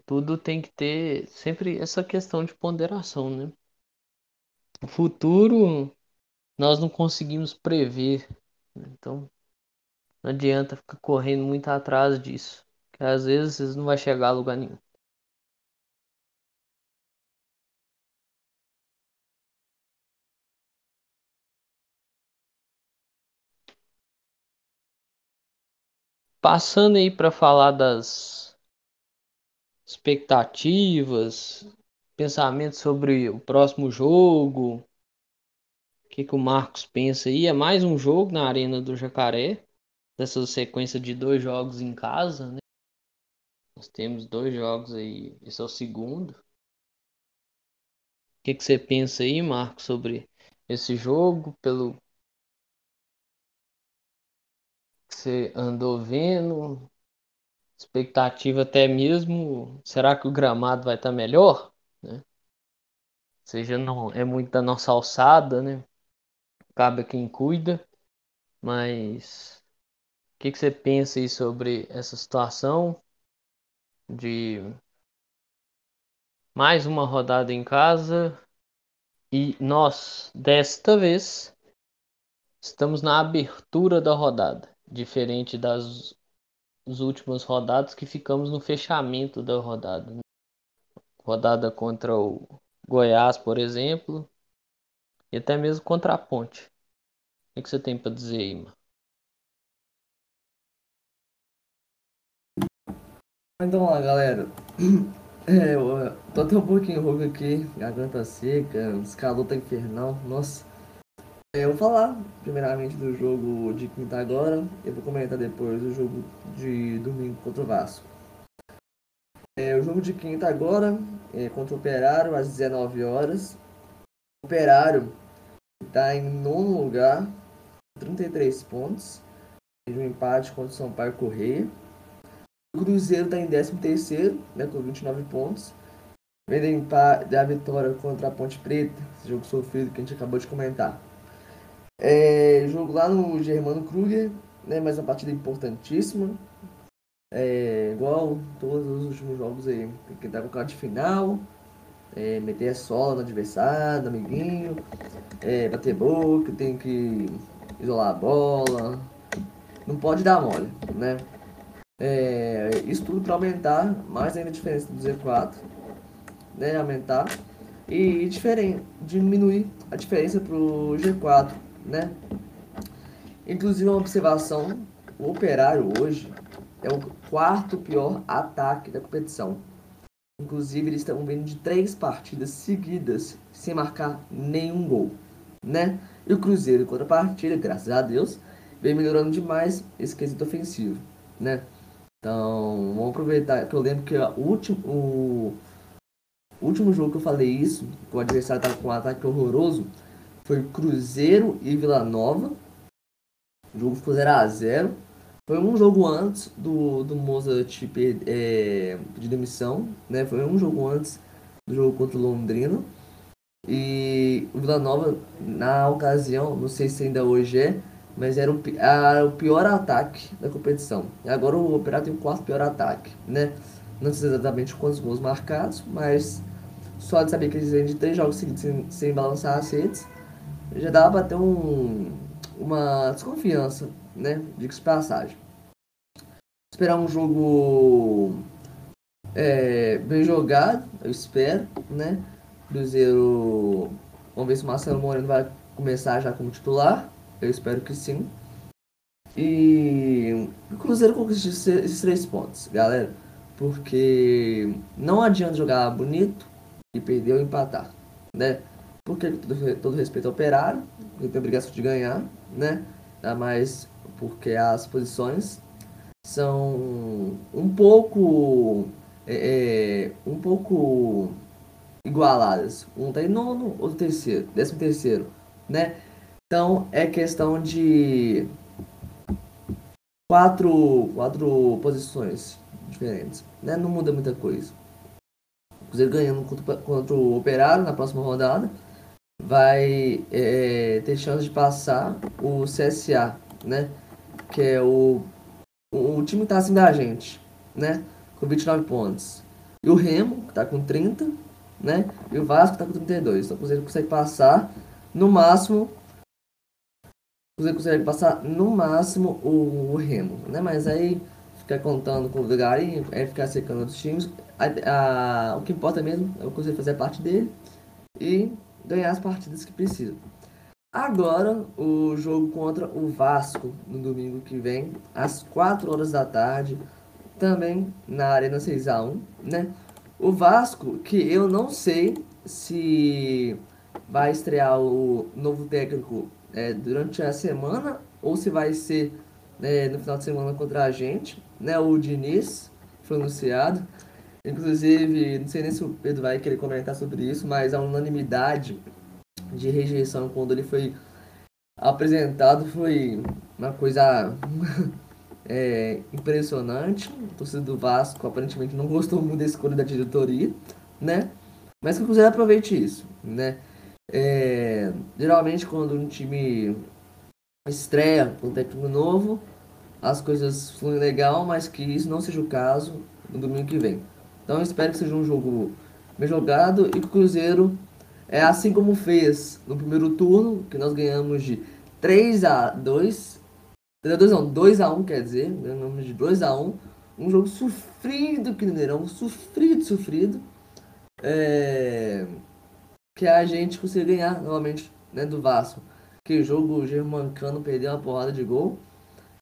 Tudo tem que ter sempre essa questão de ponderação, né? O futuro nós não conseguimos prever. Então não adianta ficar correndo muito atrás disso. Que às vezes não vai chegar a lugar nenhum. Passando aí para falar das expectativas, pensamentos sobre o próximo jogo. O que, que o Marcos pensa aí? É mais um jogo na Arena do Jacaré, dessa sequência de dois jogos em casa, né? Nós temos dois jogos aí, esse é o segundo. O que, que você pensa aí, Marcos, sobre esse jogo? Pelo você andou vendo, expectativa até mesmo, será que o gramado vai estar tá melhor? Né? Seja não é muito da nossa alçada, né? Cabe quem cuida, mas o que, que você pensa aí sobre essa situação de mais uma rodada em casa e nós desta vez estamos na abertura da rodada, diferente das as últimas rodadas que ficamos no fechamento da rodada. Né? Rodada contra o Goiás, por exemplo, e até mesmo contra a Ponte. O que você tem para dizer aí, mano? Então lá, galera. *clears throat* É, eu tô até um pouquinho rouco aqui, garganta seca, esse calor tá infernal, nossa. É, eu vou falar primeiramente do jogo de quinta agora, eu vou comentar depois o jogo de domingo contra o Vasco. É, o jogo de quinta agora é contra o Operário às 19 horas. O Operário está em nono lugar, 33 pontos, de um empate contra o Sampaio Correia. O Cruzeiro está em 13 terceiro, né, com 29 pontos. Vem da vitória contra a Ponte Preta, esse jogo sofrido que a gente acabou de comentar. É, jogo lá no Germano Kruger, né, mas uma partida importantíssima. É, igual todos os últimos jogos aí. Tem que dar com o de final, é, meter a sola no adversário, no amiguinho, é, bater boca, tem que isolar a bola. Não pode dar mole, né? É, isso tudo para aumentar mais ainda a diferença do Z4, né? Aumentar e diferente, diminuir a diferença para o G4 né? Inclusive uma observação, o Operário hoje é o quarto pior ataque da competição. Inclusive eles estão vindo de três partidas seguidas sem marcar nenhum gol, né? E o Cruzeiro, contra a partida, graças a Deus, vem melhorando demais esse quesito ofensivo, né? Então, vamos aproveitar que eu lembro que o último, o último jogo que eu falei isso, que o adversário estava com um ataque horroroso, foi Cruzeiro e Vila Nova. O jogo ficou 0x0. Foi um jogo antes do, do Mozart é, de demissão, né? Foi um jogo antes do jogo contra o Londrina. E o Vila Nova, na ocasião, não sei se ainda hoje é, mas era o, a, o pior ataque da competição. E agora o Operário tem o quarto pior ataque, né? Não sei exatamente quantos gols marcados, mas só de saber que eles vêm de três jogos seguidos sem, sem balançar as redes, já dava ter um, uma desconfiança, né? Diga-se passagem. Esperar um jogo é, bem jogado, eu espero, né? Cruzeiro. Vamos ver se o Marcelo Moreno vai começar já como titular. Eu espero que sim. E o Cruzeiro conquistou esses três pontos, galera. Porque não adianta jogar bonito e perder ou empatar, né? Porque todo, todo respeito ao operário, ele tem a obrigação de ganhar, né? Ainda mais porque as posições são um pouco é, é, um pouco igualadas. Um tá em nono, outro terceiro, décimo terceiro, né? Então é questão de quatro, quatro posições diferentes, né? Não muda muita coisa. O Cruzeiro ganhando contra, contra o Operário na próxima rodada vai é, ter chance de passar o CSA, né? que é o, o, o time que tá acima da gente, né? Com 29 pontos. E o Remo, que tá com 30, né? E o Vasco tá com 32. Então o Cruzeiro consegue passar no máximo. O Cruzeiro consegue passar no máximo o, o Remo, né? Mas aí ficar contando com o Vigarinho, é ficar secando outros times. A, a, o que importa mesmo é o Cruzeiro fazer parte dele e ganhar as partidas que precisa. Agora, o jogo contra o Vasco no domingo que vem, às 4 horas da tarde, também na Arena 6x1, né? O Vasco, que eu não sei se vai estrear o novo técnico é, durante a semana ou se vai ser é, no final de semana contra a gente, né? O Diniz foi anunciado. Inclusive, não sei nem se o Pedro vai querer comentar sobre isso, mas a unanimidade de rejeição quando ele foi apresentado foi uma coisa *laughs* é, impressionante. O torcedor do Vasco aparentemente não gostou muito da escolha da diretoria, né? Mas que o Cruzeiro aproveite isso, né? É, geralmente quando um time estreia um técnico novo, as coisas fluem legal, mas que isso não seja o caso no domingo que vem. Então eu espero que seja um jogo bem jogado e que o Cruzeiro é assim como fez no primeiro turno, que nós ganhamos de 3 a 2. 2 não, 2 a 1 quer dizer, ganhamos de 2 a 1. Um jogo sofrido que Mineirão, sofrido, sofrido. É... Que a gente conseguiu ganhar novamente né, do Vasco. Que o jogo o Germancano perdeu uma porrada de gol.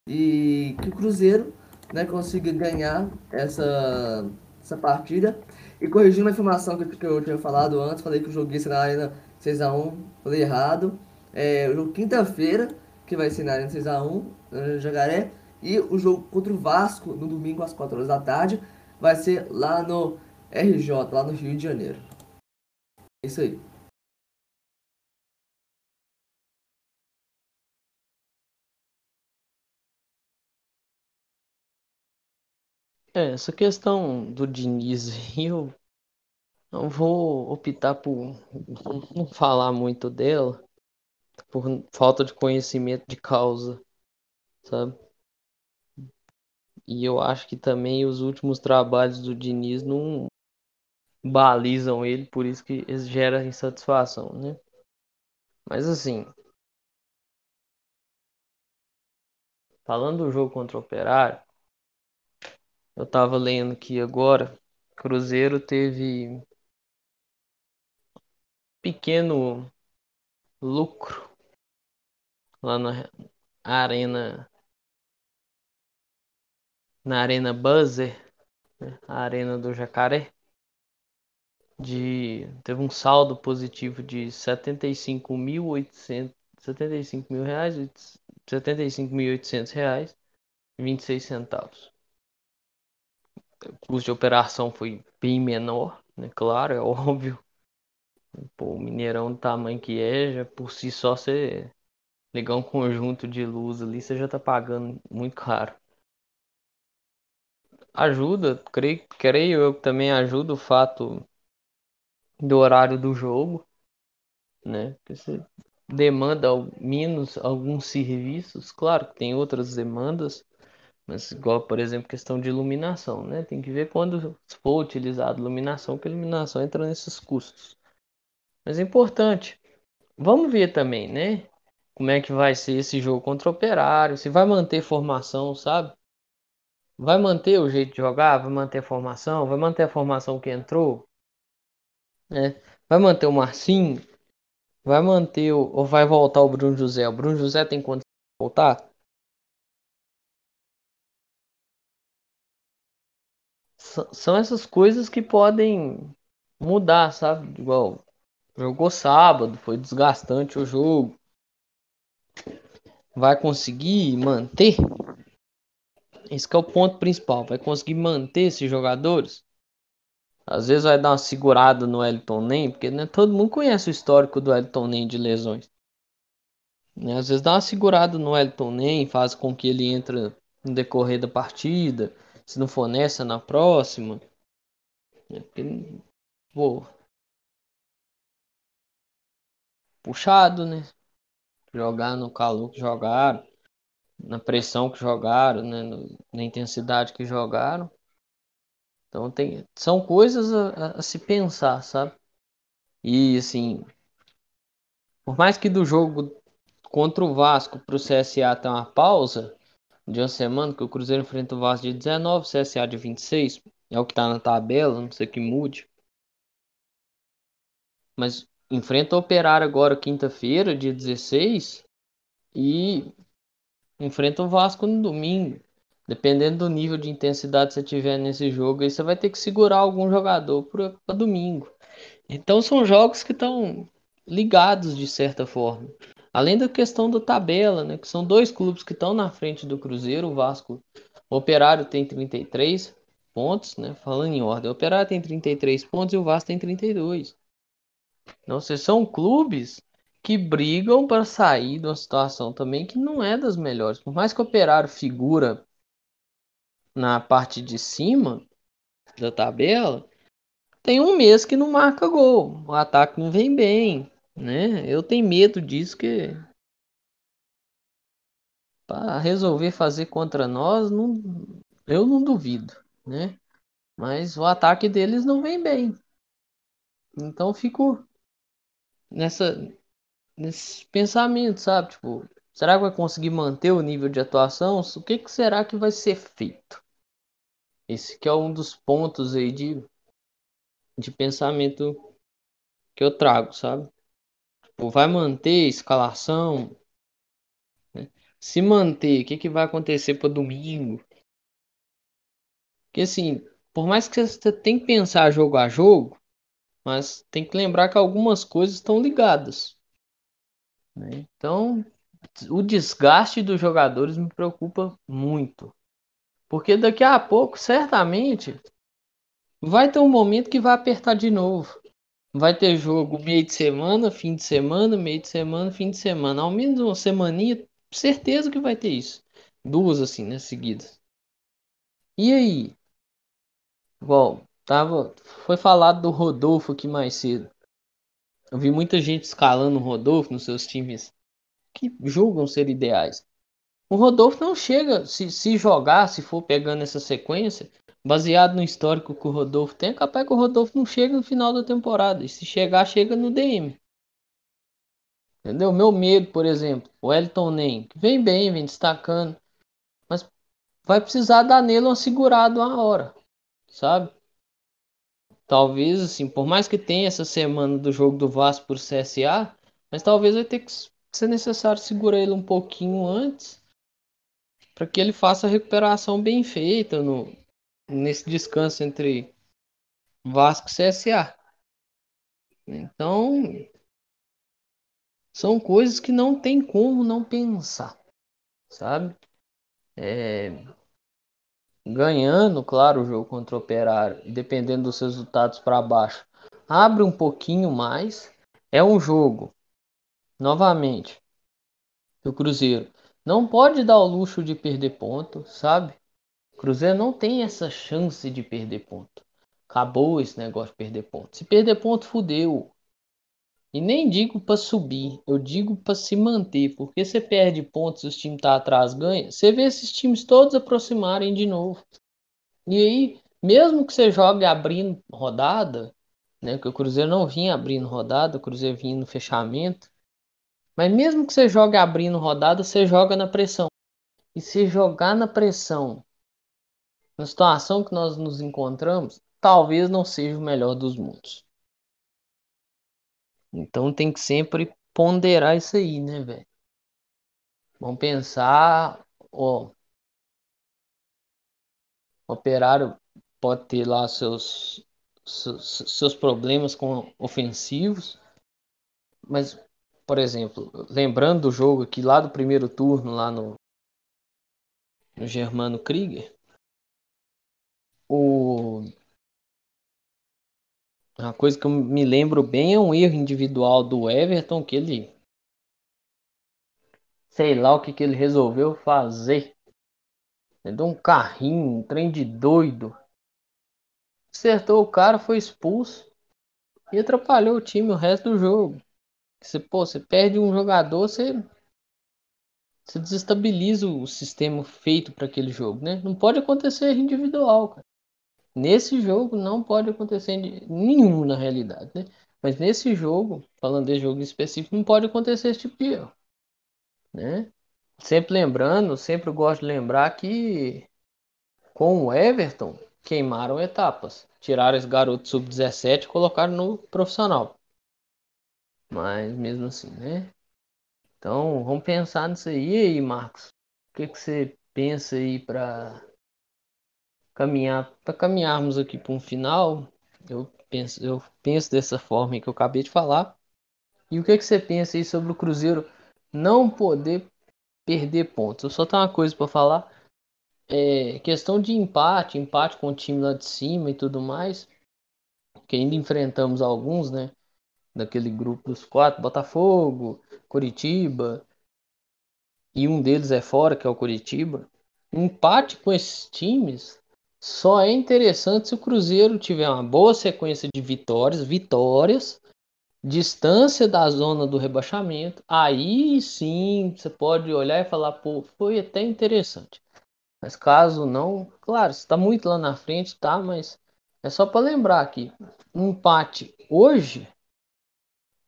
E que o Cruzeiro né, consiga ganhar essa, essa partida e corrigindo uma informação que, que eu tinha falado antes, falei que o jogo ia ser na Arena 6x1, falei errado. É, o jogo quinta-feira, que vai ser na Arena 6x1, no Jagaré. E o jogo contra o Vasco, no domingo às 4 horas da tarde, vai ser lá no RJ, lá no Rio de Janeiro. É isso aí. É, essa questão do Diniz, eu não vou optar por não falar muito dela, por falta de conhecimento de causa, sabe? E eu acho que também os últimos trabalhos do Diniz não balizam ele, por isso que gera insatisfação, né? Mas assim, falando do jogo contra o Operário, eu tava lendo aqui agora, Cruzeiro teve pequeno lucro lá na arena na arena Buzzer, né, a arena do Jacaré, de teve um saldo positivo de 75.800 75 mil reais 75.800 reais 26 centavos o custo de operação foi bem menor, né? Claro, é *laughs* óbvio. Pô, o Mineirão do tamanho que é, já por si só você ligar um conjunto de luz ali, você já tá pagando muito caro. Ajuda, creio, creio eu que também ajuda o fato do horário do jogo, né? Porque você demanda menos alguns serviços, claro que tem outras demandas, mas igual, por exemplo, questão de iluminação, né? Tem que ver quando for utilizada iluminação, que iluminação entra nesses custos. Mas é importante. Vamos ver também, né? Como é que vai ser esse jogo contra o Operário, se vai manter formação, sabe? Vai manter o jeito de jogar, vai manter a formação, vai manter a formação que entrou, né? Vai manter o Marcinho, vai manter o, ou vai voltar o Bruno José. O Bruno José tem de voltar? São essas coisas que podem mudar, sabe? Igual jogou sábado, foi desgastante o jogo. Vai conseguir manter? Esse é o ponto principal. Vai conseguir manter esses jogadores? Às vezes vai dar uma segurada no Elton Nem, porque né, todo mundo conhece o histórico do Elton Nem de lesões. Né? Às vezes dá uma segurada no Elton Nem, faz com que ele entre no decorrer da partida se não for nessa, na próxima. É pô, puxado, né? Jogar no calor que jogaram. na pressão que jogaram, né, na intensidade que jogaram. Então tem, são coisas a, a, se pensar, sabe? E assim, por mais que do jogo contra o Vasco para o CSA tem uma pausa de uma semana, que o Cruzeiro enfrenta o Vasco de 19, o CSA de 26, é o que está na tabela, não sei que mude. Mas enfrenta o Operário agora quinta-feira, dia 16, e enfrenta o Vasco no domingo. Dependendo do nível de intensidade que você tiver nesse jogo, aí você vai ter que segurar algum jogador para domingo. Então são jogos que estão ligados de certa forma. Além da questão da tabela, né, que são dois clubes que estão na frente do Cruzeiro, o Vasco, o Operário tem 33 pontos, né, falando em ordem, o Operário tem 33 pontos e o Vasco tem 32. Então, vocês são clubes que brigam para sair de uma situação também que não é das melhores. Por mais que o Operário figura na parte de cima da tabela, tem um mês que não marca gol. O ataque não vem bem, né? Eu tenho medo disso que para resolver fazer contra nós, não, eu não duvido, né? Mas o ataque deles não vem bem. Então fico nessa nesse pensamento, sabe? Tipo, será que vai conseguir manter o nível de atuação? O que, que será que vai ser feito? Esse que é um dos pontos aí de, de pensamento que eu trago, sabe? Tipo, vai manter a escalação? Né? Se manter, o que, que vai acontecer para domingo? Porque assim, por mais que você tenha que pensar jogo a jogo, mas tem que lembrar que algumas coisas estão ligadas. Né? Então, o desgaste dos jogadores me preocupa muito. Porque daqui a pouco, certamente, vai ter um momento que vai apertar de novo. Vai ter jogo meio de semana, fim de semana, meio de semana, fim de semana. Ao menos uma semaninha, certeza que vai ter isso. Duas assim, né, seguidas. E aí? Igual, tava, foi falado do Rodolfo aqui mais cedo. Eu vi muita gente escalando o Rodolfo nos seus times que julgam ser ideais. O Rodolfo não chega, se, se jogar, se for pegando essa sequência, baseado no histórico que o Rodolfo tem, é capaz que o Rodolfo não chega no final da temporada. E se chegar, chega no DM. Entendeu? Meu medo, por exemplo, o Elton Nem, que vem bem, vem destacando, mas vai precisar dar nele uma segurada uma hora, sabe? Talvez, assim, por mais que tenha essa semana do jogo do Vasco por CSA, mas talvez vai ter que ser necessário segurar ele um pouquinho antes para que ele faça a recuperação bem feita no, nesse descanso entre Vasco e CSA. Então, são coisas que não tem como não pensar, sabe? É, ganhando, claro, o jogo contra o Operário, dependendo dos resultados para baixo, abre um pouquinho mais. É um jogo, novamente, o Cruzeiro não pode dar o luxo de perder ponto, sabe? Cruzeiro não tem essa chance de perder ponto. Acabou esse negócio de perder ponto. Se perder ponto, fudeu. E nem digo para subir, eu digo para se manter, porque você perde pontos, os times tá atrás ganha, você vê esses times todos aproximarem de novo. E aí, mesmo que você jogue abrindo rodada, né, que o Cruzeiro não vinha abrindo rodada, o Cruzeiro vinha no fechamento, mas mesmo que você jogue abrindo rodada, você joga na pressão. E se jogar na pressão, na situação que nós nos encontramos, talvez não seja o melhor dos mundos. Então tem que sempre ponderar isso aí, né, velho? Vamos pensar, ó. O operário pode ter lá seus, seus, seus problemas com ofensivos, mas, por exemplo, lembrando do jogo aqui lá do primeiro turno, lá no, no Germano Krieger, o uma coisa que eu me lembro bem é um erro individual do Everton que ele. Sei lá o que, que ele resolveu fazer. Ele deu um carrinho, um trem de doido. Acertou o cara, foi expulso. E atrapalhou o time o resto do jogo. Você, pô, você perde um jogador, você. você desestabiliza o sistema feito para aquele jogo, né? Não pode acontecer individual, cara. Nesse jogo não pode acontecer nenhum na realidade, né? Mas nesse jogo, falando de jogo específico, não pode acontecer esse tipo de erro, né? Sempre lembrando, sempre gosto de lembrar que com o Everton queimaram etapas. Tiraram esse garoto sub-17 e colocaram no profissional. Mas mesmo assim, né? Então, vamos pensar nisso aí. E aí, Marcos? O que, que você pensa aí para caminhar, para caminharmos aqui para um final? Eu penso, eu penso dessa forma que eu acabei de falar. E o que, que você pensa aí sobre o Cruzeiro não poder perder pontos? Eu só tenho uma coisa para falar. É questão de empate, empate com o time lá de cima e tudo mais. Que ainda enfrentamos alguns, né? Daquele grupo dos quatro, Botafogo, Curitiba, e um deles é fora, que é o Curitiba. Um empate com esses times só é interessante se o Cruzeiro tiver uma boa sequência de vitórias, vitórias, distância da zona do rebaixamento. Aí sim você pode olhar e falar, pô, foi até interessante. Mas caso não, claro, está muito lá na frente, tá? Mas é só para lembrar aqui, um empate hoje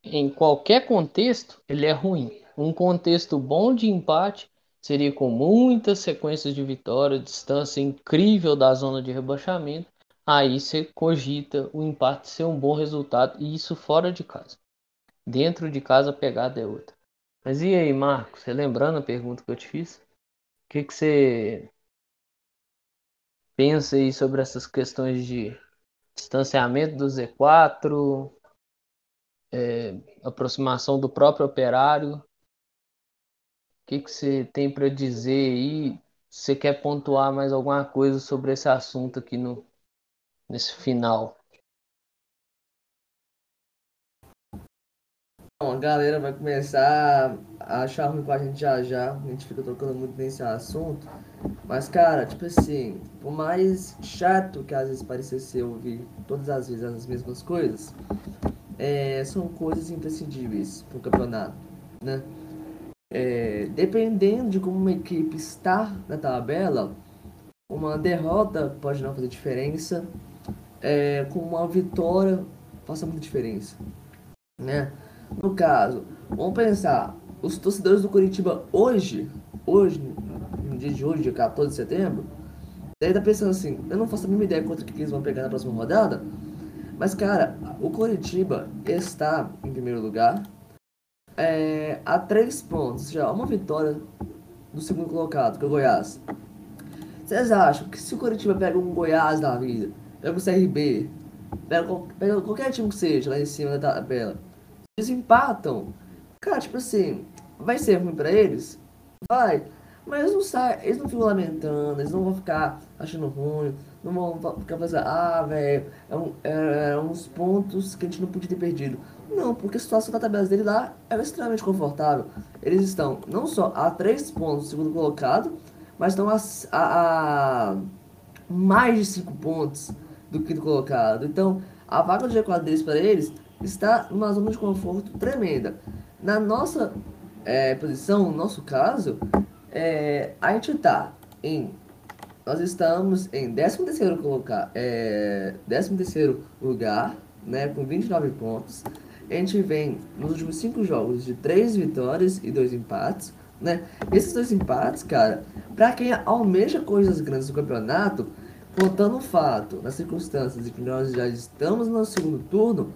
em qualquer contexto, ele é ruim. Um contexto bom de empate seria com muitas sequências de vitória, distância incrível da zona de rebaixamento. Aí você cogita o empate ser um bom resultado, e isso fora de casa. Dentro de casa a pegada é outra. Mas e aí, Marcos? Você lembrando a pergunta que eu te fiz? O que, que você pensa aí sobre essas questões de distanciamento do Z4, é, aproximação do próprio operário. O que, que você tem para dizer aí? Você quer pontuar mais alguma coisa sobre esse assunto aqui no, nesse final? Bom, a galera vai começar a achar ruim com a gente já já. A gente fica tocando muito nesse assunto. Mas, cara, tipo assim, por mais chato que às vezes parecesse ser ouvir todas as vezes as mesmas coisas, é, são coisas imprescindíveis para o campeonato, né? É, dependendo de como uma equipe está na tabela, uma derrota pode não fazer diferença, é, com uma vitória faça muita diferença, né? No caso, vamos pensar, os torcedores do Curitiba hoje, hoje, no dia de hoje, dia 14 de setembro, deve estar tá pensando assim, eu não faço a mínima ideia quanto que eles vão pegar na próxima rodada, mas, cara, o Coritiba está em primeiro lugar é, a três pontos, já uma vitória do segundo colocado, que é o Goiás. Vocês acham que se o Coritiba pega um Goiás da vida, pega o CRB, pega, pega qualquer time que seja lá em cima da tabela, eles empatam, cara, tipo assim, vai ser ruim pra eles? Vai. Mas eles não, saem, eles não ficam lamentando, eles não vão ficar achando ruim, não vão ficar ah, velho, é, um, é, é, uns pontos que a gente não podia ter perdido. Não, porque a situação da tabela dele lá é extremamente confortável. Eles estão não só a três pontos do segundo colocado, mas estão a, a, a mais de cinco pontos do que do colocado. Então, a vaga do G4 deles para eles está numa zona de conforto tremenda. Na nossa é, posição, no nosso caso, é, a gente está em nós estamos em 13º, colocar, é, 13º lugar, né, com 29 pontos. A gente vem nos últimos 5 jogos de 3 vitórias e 2 empates. Né? Esses dois empates, cara, para quem almeja coisas grandes no campeonato, contando o fato, nas circunstâncias de que nós já estamos no segundo turno,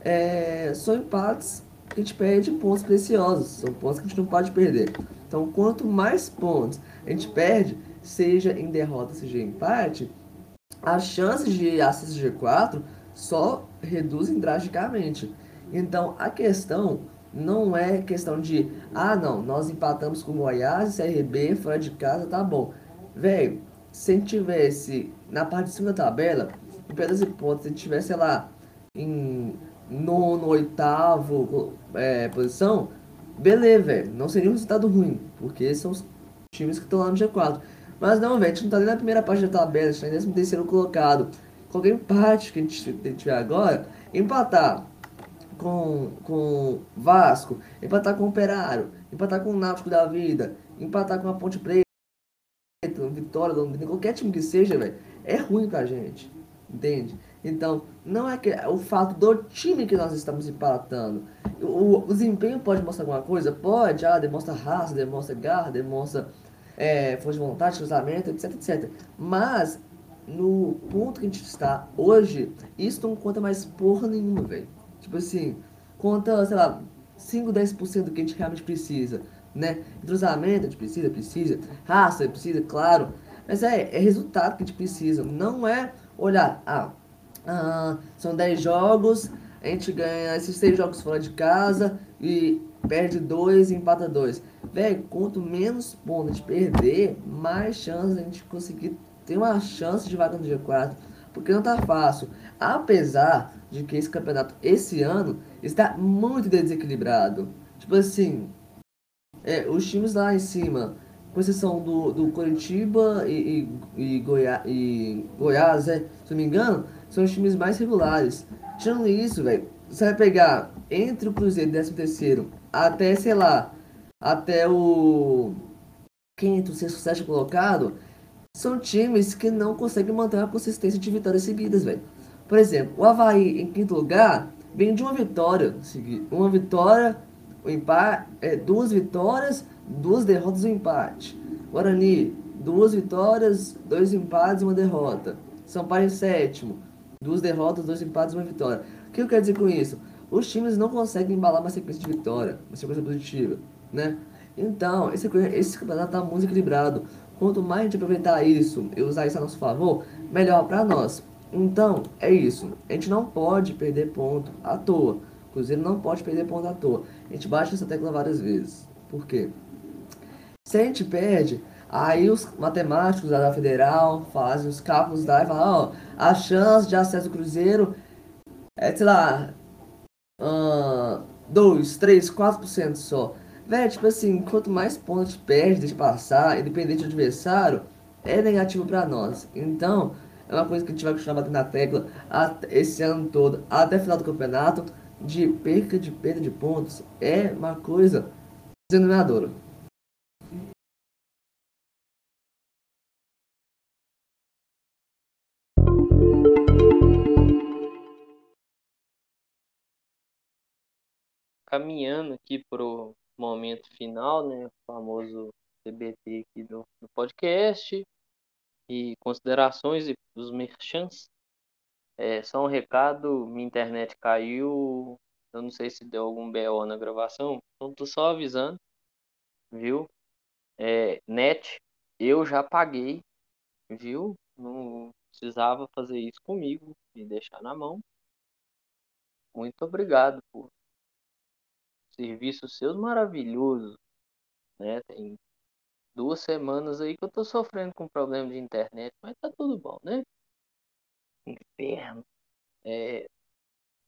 é, são empates que a gente perde pontos preciosos, são pontos que a gente não pode perder. Então, quanto mais pontos a gente perde, seja em derrota, seja em empate, as chances de acesso G4 só reduzem drasticamente. Então a questão não é questão de, ah não, nós empatamos com Goiás e CRB fora de casa, tá bom. Velho, se tivesse na parte de cima da tabela, em pedas pontos, se tivesse, lá, em nono, oitavo é, posição, beleza, velho, não seria um resultado ruim, porque são os times que estão lá no G4. Mas não, velho, a gente não tá nem na primeira parte da tabela, a gente tá em terceiro colocado. Qualquer empate que a gente tiver agora, empatar com, com Vasco, empatar com Operário, empatar com o Náutico da vida, empatar com a Ponte Preta, Vitória, qualquer time que seja, velho, é ruim pra gente. Entende? Então, não é que o fato do time que nós estamos empatando. O, o desempenho pode mostrar alguma coisa? Pode, ah, demonstra raça, demonstra garra, demonstra é, força de vontade, cruzamento, etc, etc. Mas, no ponto que a gente está hoje, isso não conta mais porra nenhuma, velho. Tipo assim, conta, sei lá, 5, 10% do que a gente realmente precisa, né? Entrosamento a gente precisa, precisa. Raça, precisa, claro. Mas é, é resultado que a gente precisa. Não é olhar, ah, ah, são 10 jogos, a gente ganha esses 6 jogos fora de casa e perde 2 e empata 2. Velho, quanto menos pontos a gente perder, mais chance a gente conseguir ter uma chance de vaga no G4. Porque não tá fácil. Apesar de que esse campeonato, esse ano, está muito desequilibrado. Tipo assim, é, os times lá em cima com exceção do, do Curitiba e, e, e, Goiá, e Goiás, é, se não me engano, são os times mais regulares. Tirando isso, velho, você vai pegar entre o Cruzeiro e 13 terceiro até, sei lá, até o quinto, sexto, sétimo colocado, são times que não conseguem manter uma consistência de vitórias seguidas, velho. Por exemplo, o Havaí em quinto lugar vem de uma vitória, uma vitória, um empate, é, duas vitórias duas derrotas e um empate. Guarani, duas vitórias, dois empates e uma derrota. Sampaio em sétimo, duas derrotas, dois empates e uma vitória. O que eu quero dizer com isso? Os times não conseguem embalar uma sequência de vitória, uma sequência positiva, né? Então, esse, esse campeonato está muito equilibrado. Quanto mais a gente aproveitar isso e usar isso a nosso favor, melhor para nós. Então, é isso. A gente não pode perder ponto à toa. O Cruzeiro não pode perder ponto à toa. A gente bate essa tecla várias vezes. Por quê? Se a gente perde, aí os matemáticos da Federal fazem os cálculos lá e falam, ó, a chance de acesso do Cruzeiro é, sei lá, uh, 2, 3, 4% só. Velho, tipo assim, quanto mais pontos perde, deixa passar, independente do adversário, é negativo para nós. Então, é uma coisa que a gente vai continuar batendo na tecla esse ano todo, até final do campeonato, de perca de perda de pontos, é uma coisa denominadora. Caminhando aqui pro momento final, né? O famoso TBT aqui do, do podcast. E considerações dos merchants. É, só um recado, minha internet caiu. Eu não sei se deu algum BO na gravação. Então tô só avisando. Viu? É, net, eu já paguei. Viu? Não precisava fazer isso comigo. Me deixar na mão. Muito obrigado por serviço seu maravilhoso, né? Tem duas semanas aí que eu tô sofrendo com problema de internet, mas tá tudo bom, né? Inferno. É,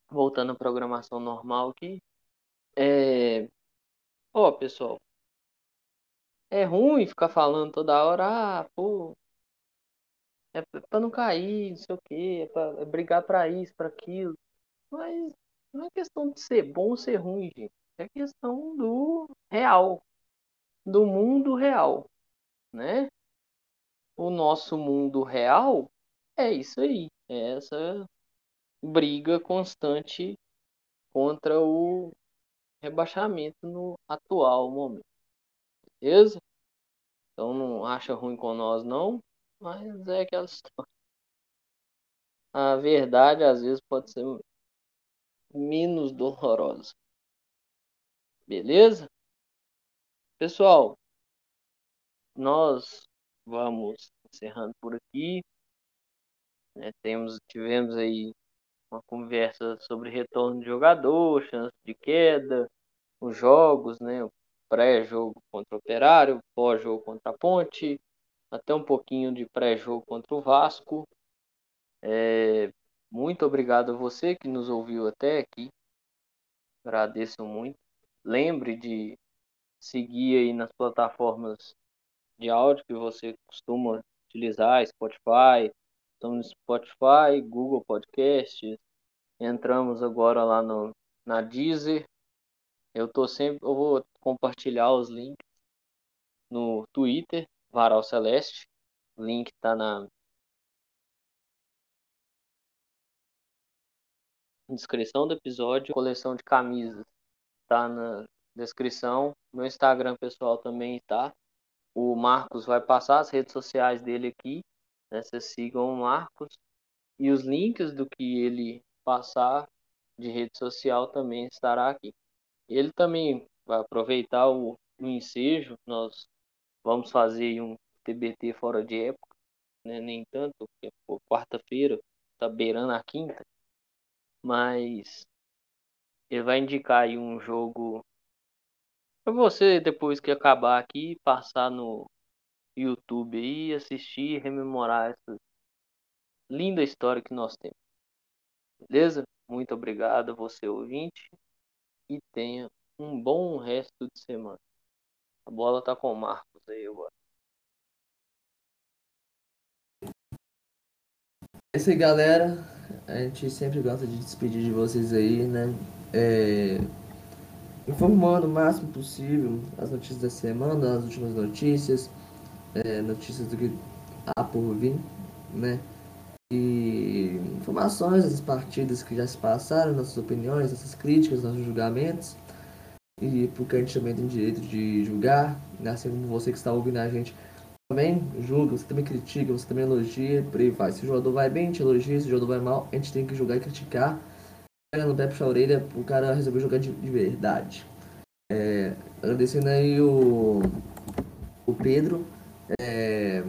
voltando à programação normal aqui. É, ó, pessoal. É ruim ficar falando toda hora, ah, pô, é pra não cair, não sei o que, é pra é brigar pra isso, pra aquilo. Mas não é questão de ser bom ou ser ruim, gente é questão do real, do mundo real, né? O nosso mundo real é isso aí, é essa briga constante contra o rebaixamento no atual momento. Beleza? Então não acha ruim com nós não, mas é aquela *laughs* história. A verdade às vezes pode ser menos dolorosa. Beleza? Pessoal, nós vamos encerrando por aqui. Né, temos, tivemos aí uma conversa sobre retorno de jogador, chance de queda, os jogos, né? O pré-jogo contra o Operário, pós-jogo contra a Ponte, até um pouquinho de pré-jogo contra o Vasco. É, muito obrigado a você que nos ouviu até aqui. Agradeço muito lembre de seguir aí nas plataformas de áudio que você costuma utilizar, Spotify, estamos no Spotify, Google Podcasts, entramos agora lá no, na Deezer, Eu tô sempre, eu vou compartilhar os links no Twitter, Varal Celeste. O link tá na descrição do episódio. Coleção de camisas tá na descrição. Meu Instagram pessoal também tá. O Marcos vai passar as redes sociais dele aqui. Né? Vocês sigam o Marcos. E os links do que ele passar de rede social também estará aqui. Ele também vai aproveitar o, o ensejo. Nós vamos fazer um TBT fora de época. Né? Nem tanto, porque quarta-feira tá beirando a quinta. Mas ele vai indicar aí um jogo para você depois que acabar aqui passar no YouTube aí, assistir e rememorar essa linda história que nós temos. Beleza? Muito obrigado a você ouvinte e tenha um bom resto de semana. A bola tá com o Marcos aí agora. É isso aí, galera. A gente sempre gosta de despedir de vocês aí, né? É... Informando o máximo possível as notícias da semana, as últimas notícias, é, notícias do que há por vir, né? E informações das partidas que já se passaram, nossas opiniões, nossas críticas, nossos julgamentos. E porque a gente também tem direito de julgar, né? assim como você que está ouvindo a gente também julga, você também critica, você também elogia, por aí vai. Se o jogador vai bem, a gente elogia, se o jogador vai mal, a gente tem que julgar e criticar. No pé, puxa a orelha, o cara resolveu jogar de, de verdade. É, agradecendo aí o, o Pedro, é,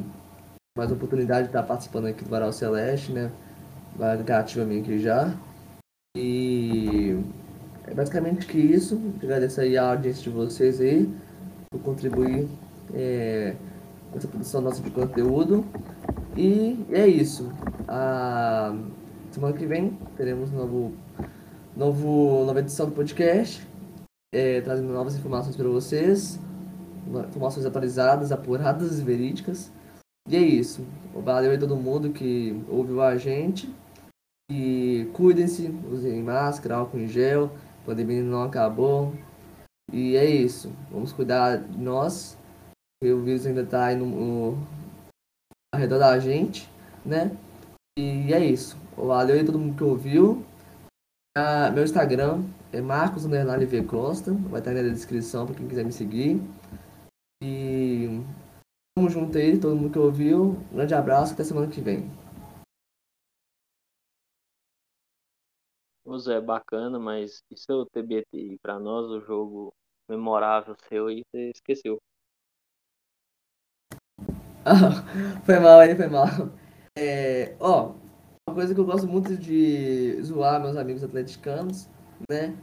mais uma oportunidade de estar participando aqui do Varal Celeste, né? Ligar ativamente aqui já. E é basicamente que isso. Agradeço aí a audiência de vocês aí por contribuir. É, essa produção nossa de conteúdo. E é isso. A semana que vem teremos novo, novo, nova edição do podcast, é, trazendo novas informações para vocês, informações atualizadas, apuradas e verídicas. E é isso. Valeu aí todo mundo que ouviu a gente. E cuidem-se, usem máscara, álcool em gel, pandemia não acabou. E é isso. Vamos cuidar de nós o vírus ainda está aí no, no, ao redor da gente, né? E é isso. Valeu aí todo mundo que ouviu. Ah, meu Instagram é Marcos V Costa. Vai estar aí na descrição para quem quiser me seguir. E tamo junto aí, todo mundo que ouviu. Um grande abraço, até semana que vem. O Zé, bacana, mas e seu TBT? Para nós, o jogo memorável seu aí, você esqueceu. *laughs* foi mal aí, foi mal. É, ó, uma coisa que eu gosto muito de zoar meus amigos atleticanos, né?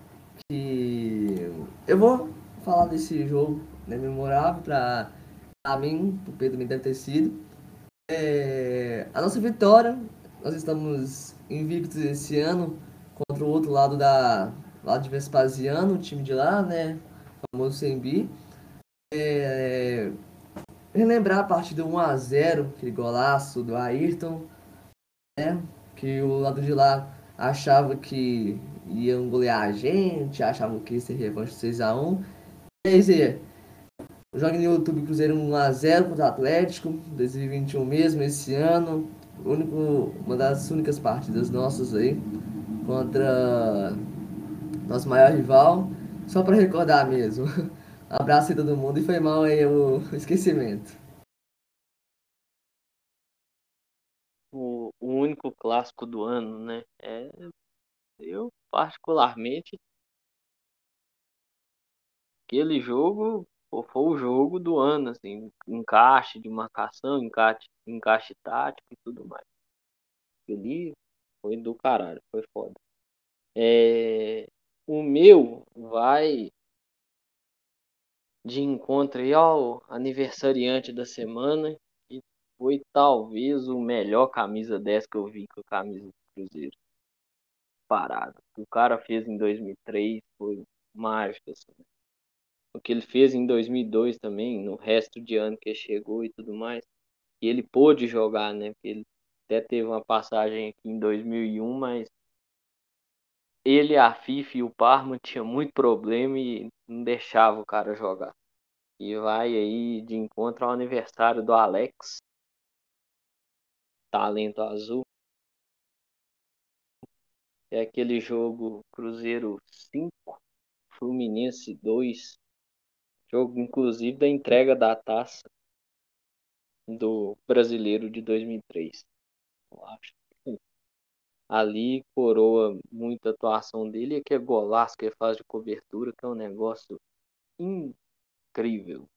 Que eu vou falar desse jogo né, memorável pra mim, pro Pedro também deve ter sido. É, a nossa vitória, nós estamos invictos esse ano contra o outro lado da lado de Vespasiano, o time de lá, né? O famoso Sembi. É, relembrar a partida 1x0, aquele golaço do Ayrton, né? Que o lado de lá achava que iam golear a gente, achavam que ia ser revanche 6x1. E aí, Zé, joga no YouTube Cruzeiro 1x0 contra o Atlético, 2021 mesmo, esse ano. Único, uma das únicas partidas nossas aí contra nosso maior rival. Só para recordar mesmo. *laughs* Abraço aí todo mundo e foi mal aí o esquecimento. Único clássico do ano, né? É, eu, particularmente, aquele jogo foi o jogo do ano, assim, encaixe de marcação, encaixe, encaixe tático e tudo mais. Ali foi do caralho, foi foda. É, o meu vai de encontro aí ao aniversariante da semana, foi talvez o melhor camisa 10 que eu vi com a camisa do Cruzeiro. Parado. O cara fez em 2003 foi mágico. Assim. O que ele fez em 2002 também, no resto de ano que ele chegou e tudo mais. E ele pôde jogar, né? Porque ele até teve uma passagem aqui em 2001, mas ele, a FIFA e o Parma tinha muito problema e não deixava o cara jogar. E vai aí de encontro ao aniversário do Alex, talento azul. É aquele jogo Cruzeiro 5, Fluminense 2. Jogo inclusive da entrega da taça do Brasileiro de 2003. Eu acho. Ali coroa muita atuação dele, e que é golaço que ele faz de cobertura, que é um negócio incrível.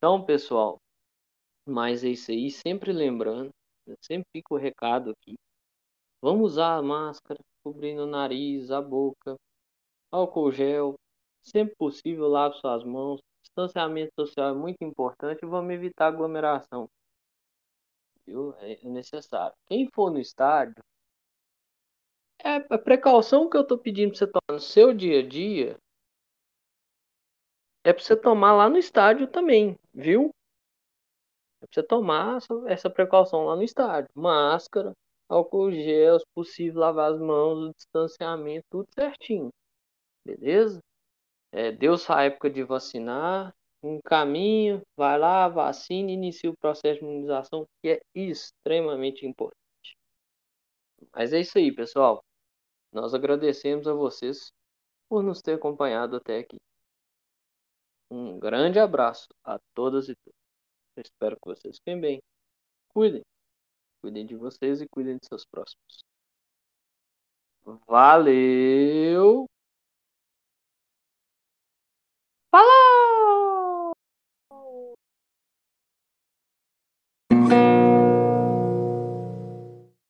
Então, pessoal, mas é isso aí, sempre lembrando, sempre fica o recado aqui. Vamos usar a máscara, cobrindo o nariz, a boca, álcool gel, sempre possível lave suas mãos. Distanciamento social é muito importante e vamos evitar aglomeração. Viu? É necessário. Quem for no estádio, é a precaução que eu estou pedindo para você tomar no seu dia a dia é para você tomar lá no estádio também, viu? É pra você tomar essa, essa precaução lá no estádio. Máscara, álcool gel, se possível lavar as mãos, o distanciamento, tudo certinho. Beleza? É, deu sua época de vacinar, um caminho, vai lá, vacina, inicia o processo de imunização, que é extremamente importante. Mas é isso aí, pessoal. Nós agradecemos a vocês por nos ter acompanhado até aqui. Um grande abraço a todas e todos. espero que vocês fiquem bem. Cuidem. Cuidem de vocês e cuidem de seus próximos. Valeu! Falou!